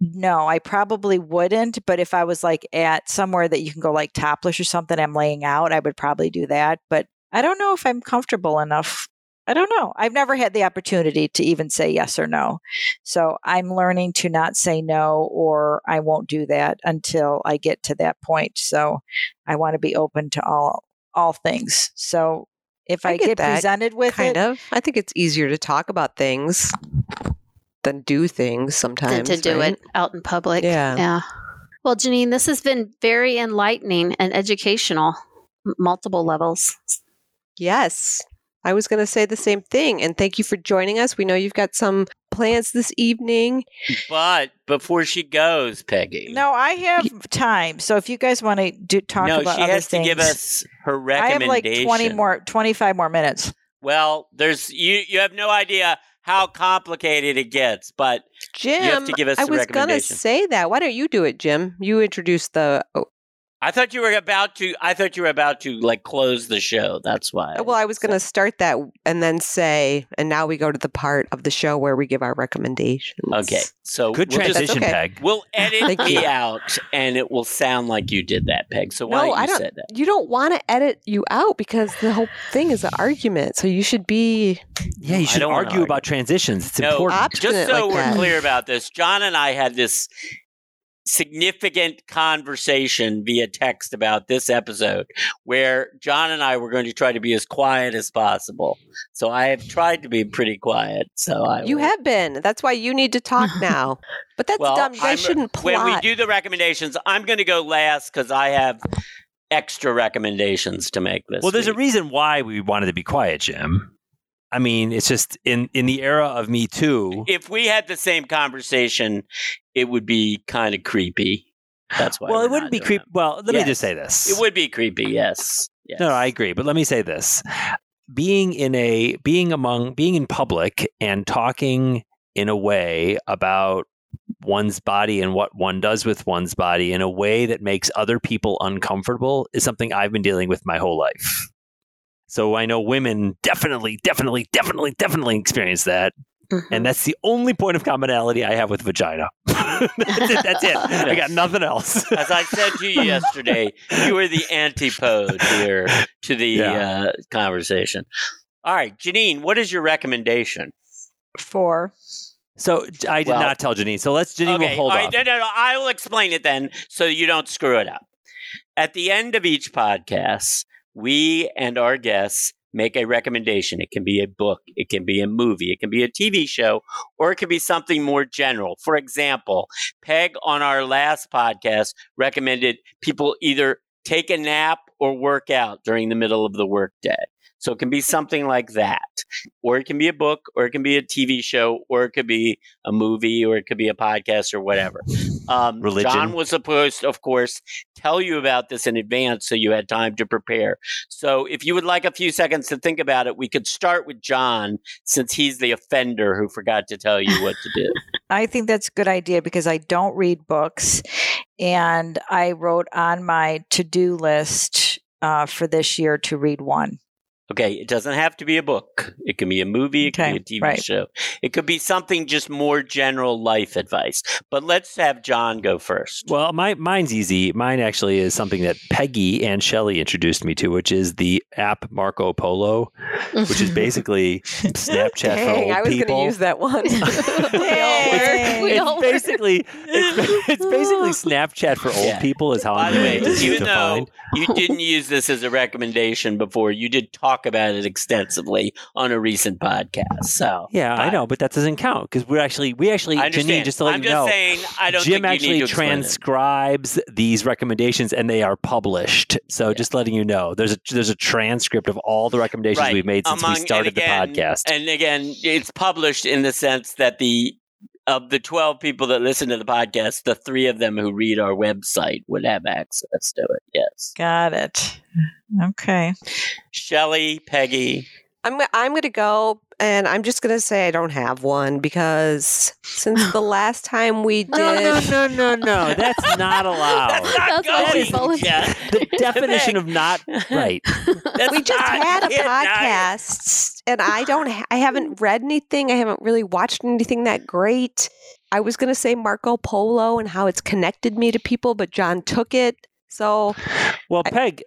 Speaker 6: no, I probably wouldn't. But if I was like at somewhere that you can go like topless or something, I'm laying out, I would probably do that. But I don't know if I'm comfortable enough. I don't know. I've never had the opportunity to even say yes or no. So I'm learning to not say no or I won't do that until I get to that point. So I want to be open to all all things. So if
Speaker 2: I
Speaker 6: I,
Speaker 2: get
Speaker 6: get,
Speaker 2: that,
Speaker 6: presented with
Speaker 2: kind
Speaker 6: it,
Speaker 2: of. I think it's easier to talk about things than do things
Speaker 3: than
Speaker 2: sometimes.
Speaker 3: to do
Speaker 2: right?
Speaker 3: it out in public.
Speaker 2: Yeah.
Speaker 3: Yeah. Well, Janine, this has been very enlightening and educational, m- multiple levels.
Speaker 2: Yes. I was going to say the same thing. And thank you for joining us. We know you've got some plans this evening.
Speaker 5: But before she goes, Peggy.
Speaker 6: no, I have time. So if you guys want to do talk
Speaker 5: no,
Speaker 6: about
Speaker 5: she
Speaker 6: other
Speaker 5: has
Speaker 6: things,
Speaker 5: to give us her recommendation.
Speaker 6: I have
Speaker 5: recommendation.
Speaker 6: like 20 more 25 more minutes.
Speaker 5: Well, there's you. You have no idea how complicated it gets, but
Speaker 2: Jim,
Speaker 5: have to give us
Speaker 2: I
Speaker 5: the
Speaker 2: was going to say that. Why don't you do it, Jim? You introduce the. Oh,
Speaker 5: I thought you were about to. I thought you were about to like close the show. That's why.
Speaker 2: Uh, well, I was going to start that and then say, and now we go to the part of the show where we give our recommendations.
Speaker 5: Okay, so
Speaker 4: Good
Speaker 5: we'll just-
Speaker 4: transition,
Speaker 2: okay.
Speaker 4: Peg.
Speaker 5: We'll edit
Speaker 2: Thank
Speaker 5: me
Speaker 2: you.
Speaker 5: out, and it will sound like you did that, Peg. So why
Speaker 2: No,
Speaker 5: don't you
Speaker 2: I don't-
Speaker 5: say that?
Speaker 2: You don't want to edit you out because the whole thing is an argument. So you should be.
Speaker 4: Yeah, you should argue
Speaker 5: argue.
Speaker 4: about transitions. It's
Speaker 5: no,
Speaker 4: important.
Speaker 5: just so
Speaker 2: like
Speaker 5: we're
Speaker 2: that.
Speaker 5: clear about this, John and I had this significant conversation via text about this episode where John and I were going to try to be as quiet as possible. So I have tried to be pretty quiet. So I
Speaker 2: You
Speaker 5: will-
Speaker 2: have been. That's why you need to talk now. But that's
Speaker 5: well,
Speaker 2: dumb. You guys
Speaker 5: I'm-
Speaker 2: shouldn't plot.
Speaker 5: When we do the recommendations, I'm going to go last because I have extra recommendations to make this.
Speaker 4: Well, there's a reason why we wanted to be quiet, Jim. I mean, it's just in in the era of Me Too.
Speaker 5: if we had the same conversation, it would be kind of creepy. That's why.
Speaker 4: well, it wouldn't be creepy. Well, let me just say this.
Speaker 5: It would be creepy. Yes. yes.
Speaker 4: No, no, I agree. But let me say this: being in a being among being in public and talking in a way about one's body and what one does with one's body in a way that makes other people uncomfortable is something I've been dealing with my whole life. So I know women definitely, definitely, definitely, definitely experience that.
Speaker 2: Mm-hmm.
Speaker 4: And that's the only point of commonality I have with vagina. that's it. That's it. I got nothing else.
Speaker 5: As I said to you yesterday, you were the antipode here to the
Speaker 4: Yeah.
Speaker 5: uh, conversation. All right, Janine, what is your recommendation?
Speaker 6: Four.
Speaker 4: So I did
Speaker 5: Well-
Speaker 4: not tell Janine. So let's Janine will
Speaker 5: okay,
Speaker 4: hold
Speaker 5: all
Speaker 4: up.
Speaker 5: right, no, no, no, I will explain it then so you don't screw it up. At the end of each podcast, we and our guests make a recommendation. It can be a book, it can be a movie, it can be a TV show, or it can be something more general. For example, Peg on our last podcast recommended people either take a nap or work out during the middle of the workday. So it can be something like that. Or it can be a book, or it can be a TV show, or it could be a movie, or it could be a podcast, or whatever. Um,
Speaker 4: Religion.
Speaker 5: John was supposed, of course, tell you about this in advance so you had time to prepare. So if you would like a few seconds to think about it, we could start with John since he's the offender who forgot to tell you what to do.
Speaker 6: I think that's a good idea because I don't read books. And I wrote on my to do list uh, for this year to read one.
Speaker 5: Okay, it doesn't have to be a book. It can be a movie, it
Speaker 6: Okay,
Speaker 5: can be a TV
Speaker 6: right.
Speaker 5: show. It could be something just more general life advice. But let's have John go first.
Speaker 4: Well, my mine's easy. Mine actually is something that Peggy and Shelley introduced me to, which is the app Marco Polo, which is basically Snapchat for
Speaker 2: Dang,
Speaker 4: old
Speaker 2: I was going
Speaker 4: people.
Speaker 2: to use that one.
Speaker 6: Dang.
Speaker 3: We
Speaker 4: it's
Speaker 3: all were.
Speaker 4: basically it's, it's basically Snapchat for old
Speaker 5: Yeah.
Speaker 4: people is how
Speaker 5: By
Speaker 4: I'm
Speaker 5: the
Speaker 4: going
Speaker 5: way,
Speaker 4: to
Speaker 5: even though
Speaker 4: define.
Speaker 5: you didn't use this as a recommendation before, you did talk about it extensively on a recent podcast. So
Speaker 4: Yeah, I
Speaker 5: I-
Speaker 4: know, but that doesn't count because we're actually we actually Janine, just to let
Speaker 5: I'm
Speaker 4: you
Speaker 5: just
Speaker 4: know,
Speaker 5: saying I don't
Speaker 4: Jim
Speaker 5: think you
Speaker 4: actually
Speaker 5: need to explain it.
Speaker 4: transcribes these recommendations and they are published. So just letting you know, there's a there's a transcript of all the recommendations
Speaker 5: Right.
Speaker 4: we've made since
Speaker 5: Among-
Speaker 4: we started
Speaker 5: again-
Speaker 4: the podcast.
Speaker 5: And again, it's published in the sense that the of the 12 people that listen to the podcast, the three of them who read our website would have access to it. Yes.
Speaker 6: Got it. Okay.
Speaker 5: Shelly, Peggy.
Speaker 2: I'm I'm going to go, and I'm just going to say I don't have one because since the last time we did,
Speaker 4: no, no, no, no, no. That's not allowed.
Speaker 3: That's
Speaker 4: why
Speaker 5: going,
Speaker 4: she's
Speaker 3: bullying.
Speaker 5: Jen.
Speaker 4: the definition of not right.
Speaker 5: That's
Speaker 2: we just
Speaker 5: not-
Speaker 2: had a
Speaker 5: yeah, not-
Speaker 2: podcast, and I don't, ha- I haven't read anything. I haven't really watched anything that great. I was going to say Marco Polo and how it's connected me to people, but John took it. So
Speaker 4: Well,
Speaker 2: I-
Speaker 4: Peg,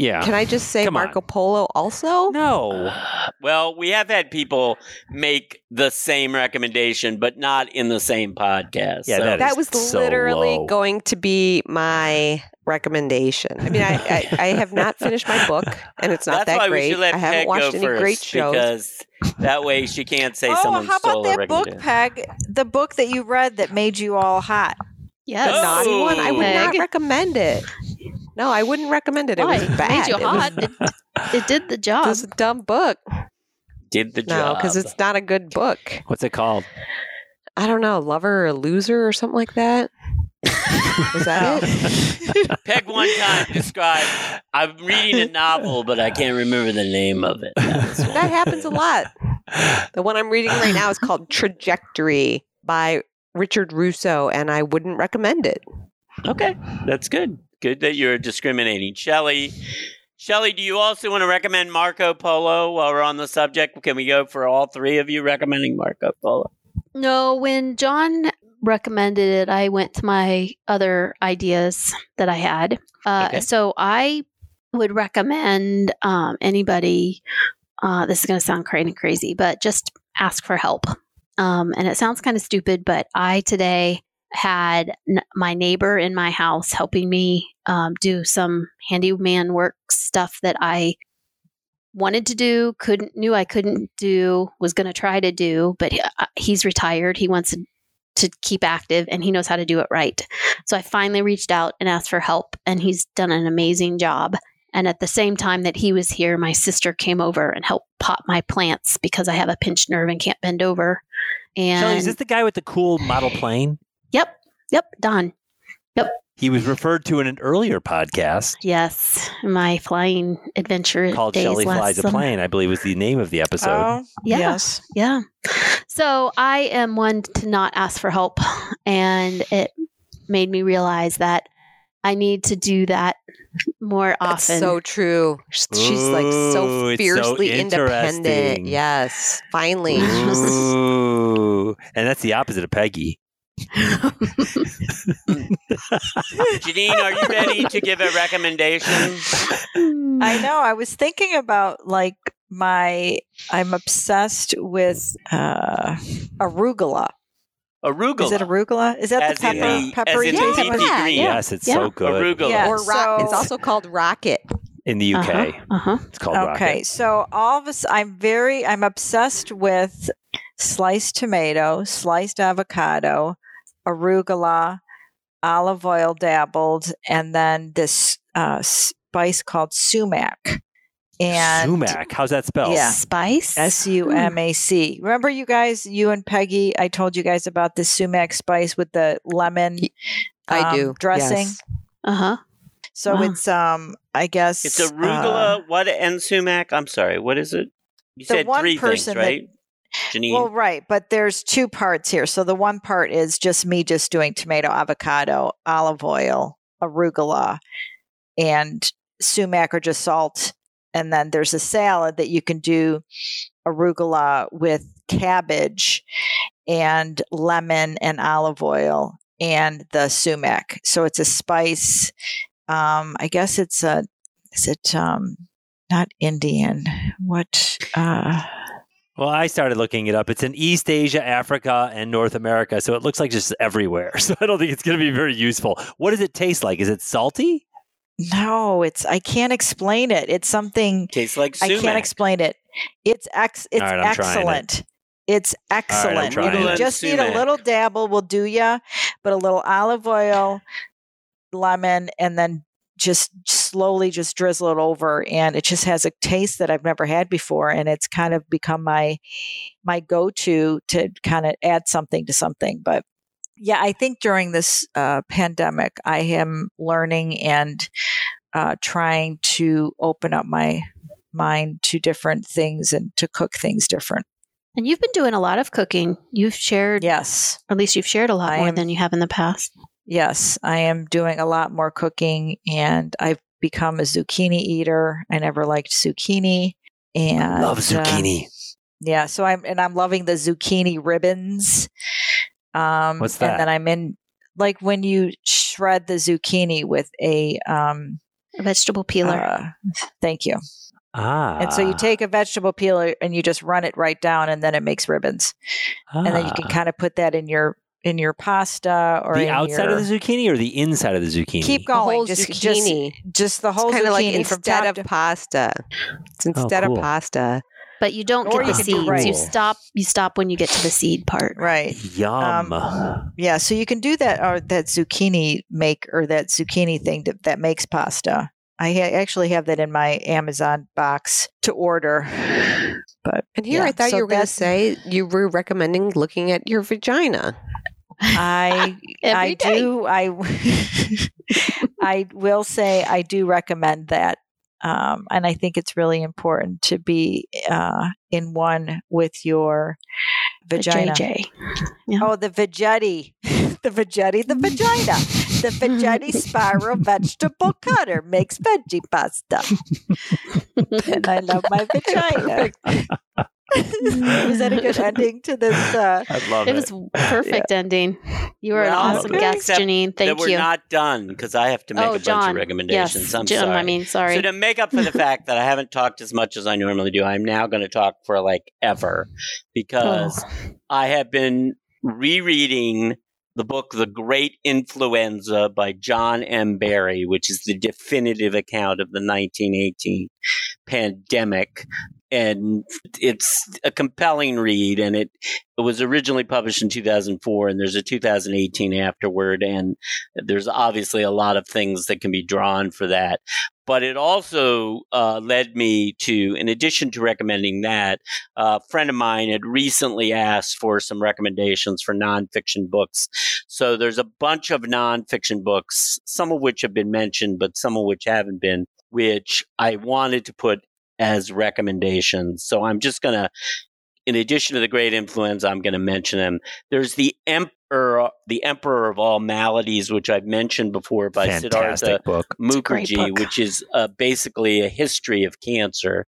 Speaker 4: yeah.
Speaker 2: can I just say
Speaker 4: Come on.
Speaker 2: Marco Polo also?
Speaker 4: no.
Speaker 5: Well, we have had people make the same recommendation, but not in the same podcast.
Speaker 4: Yeah,
Speaker 5: so-
Speaker 4: that
Speaker 2: That
Speaker 4: is
Speaker 2: was
Speaker 4: so
Speaker 2: literally
Speaker 4: low.
Speaker 2: going to be my recommendation. I mean, I, I, I have not finished my book, and it's not
Speaker 5: That's why
Speaker 2: that
Speaker 5: we
Speaker 2: great.
Speaker 5: should let
Speaker 2: I haven't
Speaker 5: Peg
Speaker 2: watched
Speaker 5: go
Speaker 2: any
Speaker 5: first
Speaker 2: great shows.
Speaker 5: because that way she can't say
Speaker 6: oh,
Speaker 5: someone
Speaker 6: how about
Speaker 5: a
Speaker 6: that book. Peg? The book that you read that made you all hot.
Speaker 2: The
Speaker 3: Yes.
Speaker 5: Oh.
Speaker 2: naughty one. I would not recommend it. No, I wouldn't recommend it. It
Speaker 3: Why?
Speaker 2: was
Speaker 3: It
Speaker 2: bad.
Speaker 3: made you
Speaker 2: It was-
Speaker 3: hot. It, it did the job.
Speaker 2: It was a dumb book.
Speaker 5: Did the job.
Speaker 2: No,
Speaker 5: job.
Speaker 2: because it's not a good book.
Speaker 4: What's it called?
Speaker 2: I don't know, lover or loser or something like that. Was that it?
Speaker 5: Peg one time described. I'm reading a novel, but I can't remember the name of it. That.
Speaker 2: That happens a lot. The one I'm reading right now is called Trajectory by Richard Russo, and I wouldn't recommend it.
Speaker 5: Okay, that's good. Good that you're discriminating, Shelley. Shelley, do you also want to recommend Marco Polo while we're on the subject? Can we go for all three of you recommending Marco Polo?
Speaker 3: No, when John recommended it, I went to my other ideas that I had. Uh,
Speaker 5: Okay.
Speaker 3: So I would recommend um, anybody. Uh, this is going to sound crazy, crazy, but just ask for help. Um, and it sounds kind of stupid, but I today had n- my neighbor in my house helping me um, do some handyman work stuff that I wanted to do, couldn't knew I couldn't do, was going to try to do, but he, uh, he's retired. He wants to, to keep active and he knows how to do it right. So I finally reached out and asked for help, and he's done an amazing job. And at the same time that he was here, my sister came over and helped pot my plants because I have a pinched nerve and can't bend over. And
Speaker 4: Shelley, is this the guy with the cool model plane?
Speaker 3: Yep, yep, Don. Yep.
Speaker 4: He was referred to in an earlier podcast
Speaker 3: Yes, my flying adventure
Speaker 4: called
Speaker 3: days
Speaker 4: Shelley
Speaker 3: last
Speaker 4: Flies a. Plane, I believe was the name of the episode.
Speaker 6: Oh,
Speaker 3: Yeah.
Speaker 6: yes.
Speaker 3: Yeah. So I am one to not ask for help. And it made me realize that I need to do that more
Speaker 2: That's
Speaker 3: often.
Speaker 2: so true. She's she's, like so
Speaker 4: it's so
Speaker 2: fiercely independent. Yes, finally.
Speaker 4: Ooh. and that's the opposite of Peggy.
Speaker 5: Janine, are you ready to give a recommendation?
Speaker 6: I know. I was thinking about like my. I'm obsessed with uh, arugula.
Speaker 5: Arugula.
Speaker 6: Is it arugula? Is that
Speaker 5: As
Speaker 6: the
Speaker 5: in
Speaker 6: pepper?
Speaker 5: the-
Speaker 6: peppery
Speaker 5: as in
Speaker 6: taste
Speaker 5: the
Speaker 6: one?
Speaker 3: Yeah, yeah.
Speaker 4: Yes, it's
Speaker 3: Yeah.
Speaker 4: so good.
Speaker 5: Arugula.
Speaker 6: Yeah.
Speaker 2: or rock.
Speaker 6: so-
Speaker 2: it's also called rocket.
Speaker 4: In the UK,
Speaker 3: Uh huh.
Speaker 4: it's called
Speaker 6: Okay,
Speaker 4: Rocket.
Speaker 6: Okay, so all of us, I'm very, I'm obsessed with sliced tomato, sliced avocado, arugula, olive oil dabbled, and then this uh, spice called sumac. And
Speaker 4: Sumac. How's that spelled?
Speaker 6: Yeah.
Speaker 3: Spice.
Speaker 6: S U M A C. Remember, you guys, you and Peggy, I told you guys about the sumac spice with the lemon
Speaker 2: I
Speaker 6: um,
Speaker 2: do
Speaker 6: dressing.
Speaker 2: yes.
Speaker 3: Uh huh.
Speaker 6: So
Speaker 3: Wow.
Speaker 6: it's, um, I guess,
Speaker 5: It's
Speaker 6: uh,
Speaker 5: arugula, what, and sumac? I'm sorry, what is it? You
Speaker 6: The
Speaker 5: said
Speaker 6: one
Speaker 5: three
Speaker 6: person
Speaker 5: things,
Speaker 6: that-
Speaker 5: right? Janine?
Speaker 6: Well, right, but there's two parts here. So the one part is just me just doing tomato, avocado, olive oil, arugula, and sumac or just salt. And then there's a salad that you can do arugula with cabbage and lemon and olive oil and the sumac. So it's a spice. Um, I guess it's a is it um not Indian. What uh
Speaker 4: Well, I started looking it up. It's in East Asia, Africa, and North America. So it looks like just everywhere. So I don't think it's going to be very useful. What does it taste like? Is it salty?
Speaker 6: No, it's I can't explain it. It's something
Speaker 5: Tastes like sumac.
Speaker 6: I can't explain it. It's ex it's
Speaker 4: All right, I'm it.
Speaker 6: excellent. It's excellent.
Speaker 4: trying
Speaker 6: you
Speaker 5: it.
Speaker 6: just need a little dabble will do ya, but a little olive oil, lemon, and then just slowly just drizzle it over and it just has a taste that I've never had before and it's kind of become my my go-to to kind of add something to something but yeah I think during this uh, pandemic I am learning and uh, trying to open up my mind to different things and to cook things different
Speaker 3: And you've been doing a lot of cooking. You've shared,
Speaker 6: yes
Speaker 3: at least you've shared a lot
Speaker 6: I
Speaker 3: more
Speaker 6: am-
Speaker 3: than you have in the past.
Speaker 6: Yes, I am doing a lot more cooking and I've become a zucchini eater. I never liked zucchini. And I
Speaker 4: Love
Speaker 6: uh,
Speaker 4: zucchini.
Speaker 6: yeah, so I'm and I'm loving the zucchini ribbons. Um
Speaker 4: What's that?
Speaker 6: and then I'm in like when you shred the zucchini with a um
Speaker 3: A vegetable peeler.
Speaker 6: uh, thank you.
Speaker 4: ah.
Speaker 6: And so you take a vegetable peeler and you just run it right down and then it makes ribbons. And then you can
Speaker 4: Ah.
Speaker 6: kind of put that in your in your pasta or
Speaker 4: the
Speaker 6: in
Speaker 4: outside
Speaker 6: your,
Speaker 4: of the zucchini or the inside of the zucchini?
Speaker 6: keep
Speaker 2: The
Speaker 6: going
Speaker 2: whole
Speaker 6: just, just
Speaker 2: zucchini.
Speaker 6: just the whole
Speaker 2: it's kind of like
Speaker 6: zucchini
Speaker 2: instead of
Speaker 6: to-
Speaker 2: pasta. It's instead
Speaker 4: cool.
Speaker 2: of pasta.
Speaker 3: but you don't
Speaker 6: or
Speaker 3: get
Speaker 6: you
Speaker 3: the seeds.
Speaker 6: rice.
Speaker 3: You stop. You stop when you get to the seed part.
Speaker 6: right
Speaker 4: Yum.
Speaker 6: Um, yeah so you can do that or that zucchini make or that zucchini thing that, that makes pasta i ha- actually have that in my amazon box to order but
Speaker 2: And here
Speaker 6: Yeah,
Speaker 2: I thought
Speaker 6: so
Speaker 2: you were going to say you were recommending looking at your vagina.
Speaker 6: I i
Speaker 3: day.
Speaker 6: do i i will say i do recommend that um, and i think it's really important to be uh, in one with your
Speaker 3: The
Speaker 6: vagina Oh, the veggetti. the veggetti, the vagina. The veggetti spiral vegetable cutter makes veggie pasta. and I love my vagina. Was that a good ending to this? Uh,
Speaker 4: I love
Speaker 3: It
Speaker 4: it.
Speaker 3: was perfect ending. You were
Speaker 5: Well,
Speaker 3: an awesome
Speaker 4: okay.
Speaker 3: guest,
Speaker 5: Except
Speaker 3: Janine.
Speaker 5: that
Speaker 3: Thank
Speaker 5: we're
Speaker 3: you.
Speaker 5: not done because I have to make
Speaker 3: oh,
Speaker 5: a bunch
Speaker 3: John.
Speaker 5: of recommendations.
Speaker 3: Yes,
Speaker 5: I'm
Speaker 3: Jim.
Speaker 5: sorry.
Speaker 3: I mean, sorry.
Speaker 5: So to make up for the fact that I haven't talked as much as I normally do, I'm now going to talk for like ever because
Speaker 3: Oh.
Speaker 5: I have been rereading the book The Great Influenza by John M. Barry, which is the definitive account of the 1918 pandemic. And it's a compelling read, and it, it was originally published in 2004, and there's a 2018 afterward, and there's obviously a lot of things that can be drawn for that. But it also uh, led me to, in addition to recommending that, a friend of mine had recently asked for some recommendations for nonfiction books. So there's a bunch of nonfiction books, some of which have been mentioned, but some of which haven't been, which I wanted to put as recommendations. So I'm just going to in addition to the great influenza, I'm going to mention them. There's the Emperor, the Emperor of All Maladies, which I've mentioned before by
Speaker 4: Fantastic
Speaker 5: Siddhartha
Speaker 4: book.
Speaker 5: Mukherjee, which is uh, basically a history of cancer.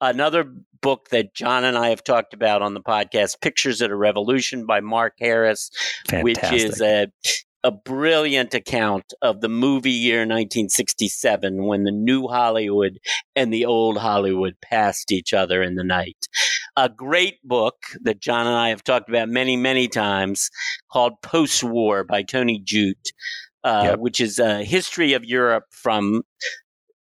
Speaker 5: Another book that John and I have talked about on the podcast, Pictures of a Revolution by Mark Harris,
Speaker 4: Fantastic.
Speaker 5: which is a a brilliant account of the movie year 1967 when the new Hollywood and the old Hollywood passed each other in the night. A great book that John and I have talked about many, many times called Post War by Tony Judt, uh,
Speaker 4: Yep.
Speaker 5: which is a history of Europe from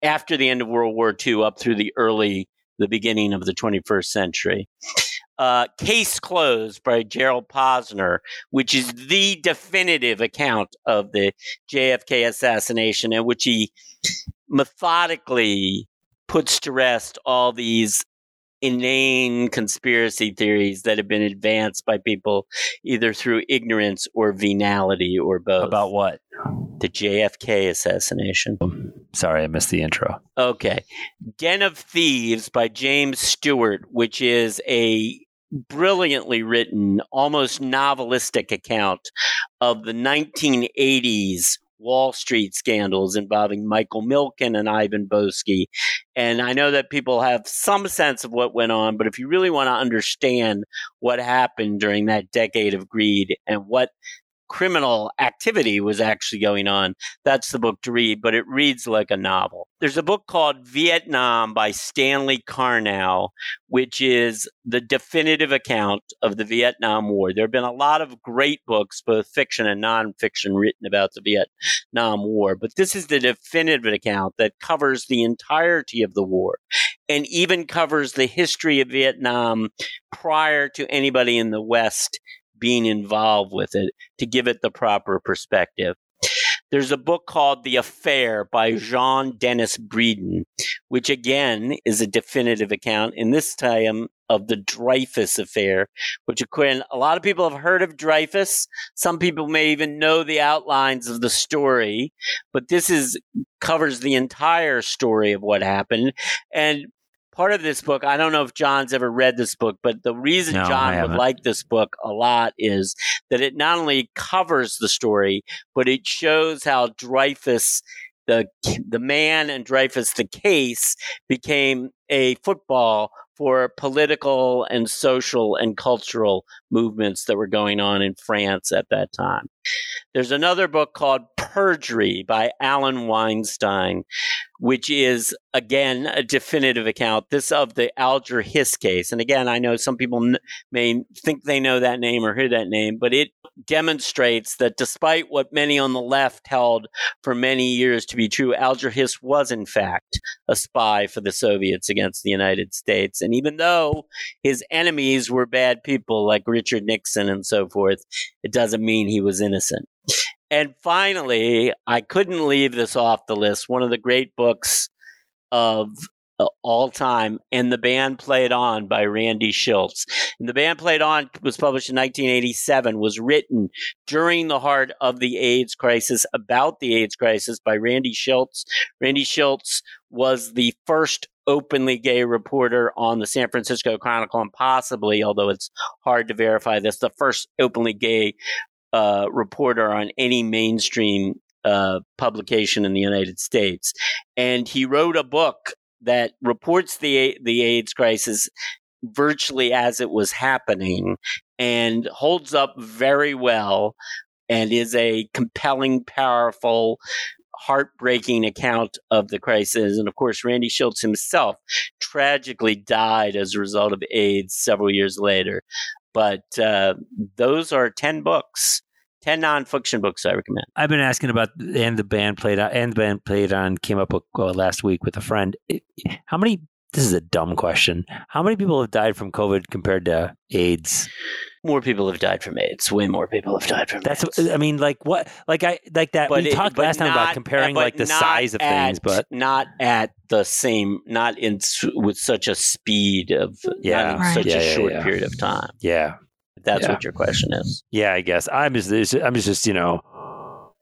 Speaker 5: after the end of World War II up through the early, the beginning of the 21st century. Uh, Case Closed by Gerald Posner, which is the definitive account of the JFK assassination, in which he methodically puts to rest all these inane conspiracy theories that have been advanced by people either through ignorance or venality or both.
Speaker 4: About what?
Speaker 5: the JFK assassination.
Speaker 4: Sorry, I missed the intro.
Speaker 5: Okay. Den of Thieves by James Stewart, which is a brilliantly written, almost novelistic account of the 1980s Wall Street scandals involving Michael Milken and Ivan Boesky. And I know that people have some sense of what went on, but if you really want to understand what happened during that decade of greed and what criminal activity was actually going on, that's the book to read, but it reads like a novel. There's a book called Vietnam by Stanley Karnow, which is the definitive account of the Vietnam War. There have been a lot of great books, both fiction and nonfiction, written about the Vietnam War, but this is the definitive account that covers the entirety of the war and even covers the history of Vietnam prior to anybody in the West being involved with it to give it the proper perspective. There's a book called The Affair by Jean-Denis Bredin, which again is a definitive account, in this time of the Dreyfus affair, which according a lot of people have heard of Dreyfus. Some people may even know the outlines of the story, but this is covers the entire story of what happened. And part of this book, I don't know if John's ever read this book, but the reason
Speaker 4: No,
Speaker 5: John would like this book a lot is that it not only covers the story, but it shows how Dreyfus, the the man, and Dreyfus, the case, became a football for political and social and cultural movements that were going on in France at that time. There's another book called Perjury by Allen Weinstein, which is again a definitive account this of the Alger Hiss case. And again, I know some people n- may think they know that name or hear that name, but it demonstrates that despite what many on the left held for many years to be true, Alger Hiss was in fact a spy for the Soviets against the United States. And even though his enemies were bad people like Richard Nixon and so forth, it doesn't mean he was innocent. And finally, I couldn't leave this off the list. One of the great books of all time, and the band played on by Randy Shilts. And the band played on was published in 1987. Was written during the heart of the AIDS crisis, about the AIDS crisis by Randy Shilts. Randy Shilts was the first openly gay reporter on the San Francisco Chronicle, and possibly, although it's hard to verify this, the first openly gay uh, reporter on any mainstream uh, publication in the United States, and he wrote a book that reports the the AIDS crisis virtually as it was happening, and holds up very well, and is a compelling, powerful. Heartbreaking account of the crisis. And of course, Randy Shilts himself tragically died as a result of AIDS several years later. But uh, those are 10 books, 10 nonfiction books I recommend.
Speaker 4: I've been asking about and the band played on and the band played on came up with, uh, last week with a friend. How many? This is a dumb question. How many people have died from COVID compared to AIDS?
Speaker 5: more people have died from AIDS. Way more people have died from
Speaker 4: That's
Speaker 5: AIDS.
Speaker 4: I mean, like what, like I like that.
Speaker 5: But
Speaker 4: we
Speaker 5: it-
Speaker 4: talked
Speaker 5: but
Speaker 4: last time
Speaker 5: not-
Speaker 4: about comparing like the size of things, but
Speaker 5: not at the same, not in with such a speed of,
Speaker 4: Yeah.
Speaker 5: not in
Speaker 6: Right.
Speaker 5: such
Speaker 4: Yeah,
Speaker 5: a
Speaker 4: yeah,
Speaker 5: short
Speaker 4: yeah.
Speaker 5: period of time.
Speaker 4: yeah,
Speaker 5: If that's
Speaker 4: Yeah.
Speaker 5: what your question is.
Speaker 4: yeah. I guess I'm just I'm just you know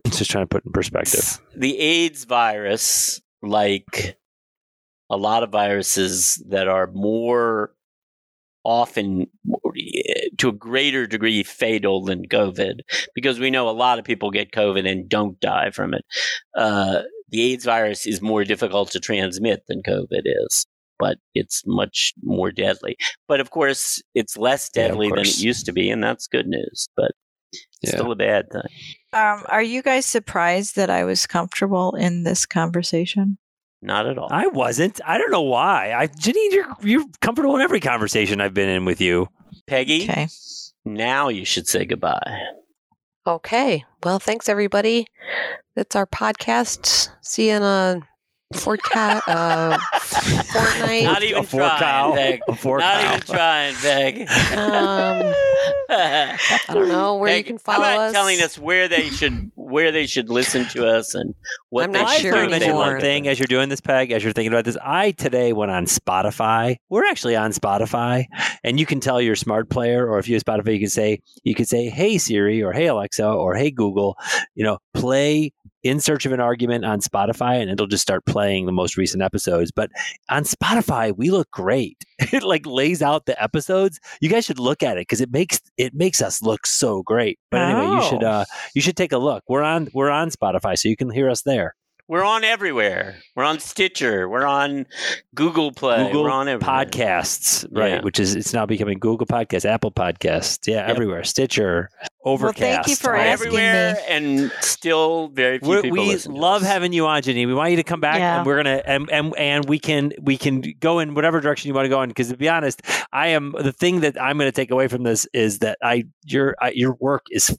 Speaker 4: just trying to put in perspective.
Speaker 5: The AIDS virus, like a lot of viruses that are more often to a greater degree fatal than COVID, because we know a lot of people get COVID and don't die from it. Uh, the AIDS virus is more difficult to transmit than COVID is, but it's much more deadly. But of course, it's less
Speaker 4: Yeah,
Speaker 5: deadly than it used to be, and that's good news. But
Speaker 4: Yeah.
Speaker 5: still a bad thing.
Speaker 6: Um, are you guys surprised that I was comfortable in this conversation?
Speaker 5: Not at all.
Speaker 4: I wasn't. I don't know why. I Janine, you're you're comfortable in every conversation I've been in with you.
Speaker 5: Peggy,
Speaker 6: Okay.
Speaker 5: now you should say goodbye.
Speaker 2: Okay. Well, thanks everybody. That's our podcast. See you in a forecast uh, fortnight.
Speaker 5: Not even
Speaker 4: a four
Speaker 5: trying,
Speaker 4: cow.
Speaker 5: Peg.
Speaker 4: A four
Speaker 5: Not
Speaker 4: cow.
Speaker 5: even trying, Peg.
Speaker 2: Um, I don't know where you
Speaker 5: Peg,
Speaker 2: can
Speaker 5: how
Speaker 2: follow
Speaker 5: about
Speaker 2: us.
Speaker 5: telling us where they should where they should listen to us and what
Speaker 2: I'm
Speaker 5: they
Speaker 2: not
Speaker 4: I
Speaker 5: should
Speaker 2: sure
Speaker 4: learned one thing as you're doing this, Peg, as you're thinking about this. I today went on Spotify. We're actually on Spotify, and you can tell your smart player, or if you have Spotify, you can say you can say, "Hey Siri" or "Hey Alexa" or "Hey Google," you know, play in search of an argument on Spotify, and it'll just start playing the most recent episodes. But on Spotify, we look great. It like lays out the episodes. You guys should look at it because it makes it makes us look so great. But anyway, you should
Speaker 6: Oh.
Speaker 4: uh you should take a look. We're on we're on Spotify, so you can hear us there.
Speaker 5: We're on everywhere. We're on Stitcher. We're on Google Play.
Speaker 4: Google
Speaker 5: We're on everywhere.
Speaker 4: Podcasts, right?
Speaker 5: Yeah.
Speaker 4: Which is it's now becoming Google Podcasts, Apple Podcasts, yeah,
Speaker 5: Yep.
Speaker 4: everywhere. Stitcher, Overcast.
Speaker 6: Well, thank you for
Speaker 5: We're
Speaker 6: asking
Speaker 5: everywhere,
Speaker 6: me.
Speaker 5: and still very few
Speaker 4: We're,
Speaker 5: people
Speaker 4: we
Speaker 5: listen to
Speaker 4: love
Speaker 5: us.
Speaker 4: having you on, Janine. We want you to come back,
Speaker 6: Yeah.
Speaker 4: and we're gonna and, and and we can we can go in whatever direction you want to go in. Because to be honest, I am the thing that I'm going to take away from this is that I your I, your work is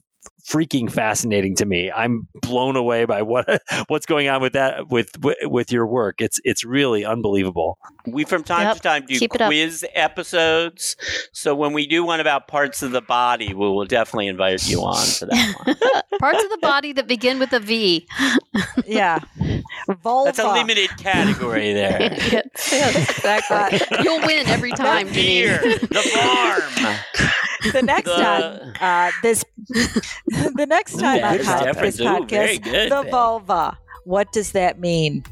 Speaker 4: freaking fascinating to me. I'm blown away by what what's going on with that with with your work. It's it's really unbelievable.
Speaker 5: We from time
Speaker 3: Yep.
Speaker 5: to time do
Speaker 3: Keep
Speaker 5: quiz episodes. So when we do one about parts of the body, we will definitely invite you on to that one.
Speaker 3: Parts of the body that begin with a V.
Speaker 6: Yeah. Vulva.
Speaker 5: That's a limited category there.
Speaker 3: yes, yes, exactly. You'll win every time,
Speaker 5: Beer,
Speaker 3: Janine.
Speaker 5: the farm.
Speaker 6: The next time uh, this the next time
Speaker 5: Ooh,
Speaker 6: on
Speaker 5: good
Speaker 6: pod- this podcast
Speaker 5: good,
Speaker 6: the
Speaker 5: Ben.
Speaker 6: vulva what does that mean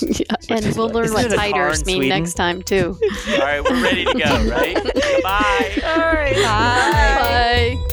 Speaker 3: Yeah, and we'll learn what
Speaker 4: it a
Speaker 3: titers mean
Speaker 4: Sweden?
Speaker 3: next time too.
Speaker 5: All right, we're ready to go, right? Goodbye.
Speaker 6: all right
Speaker 3: Bye.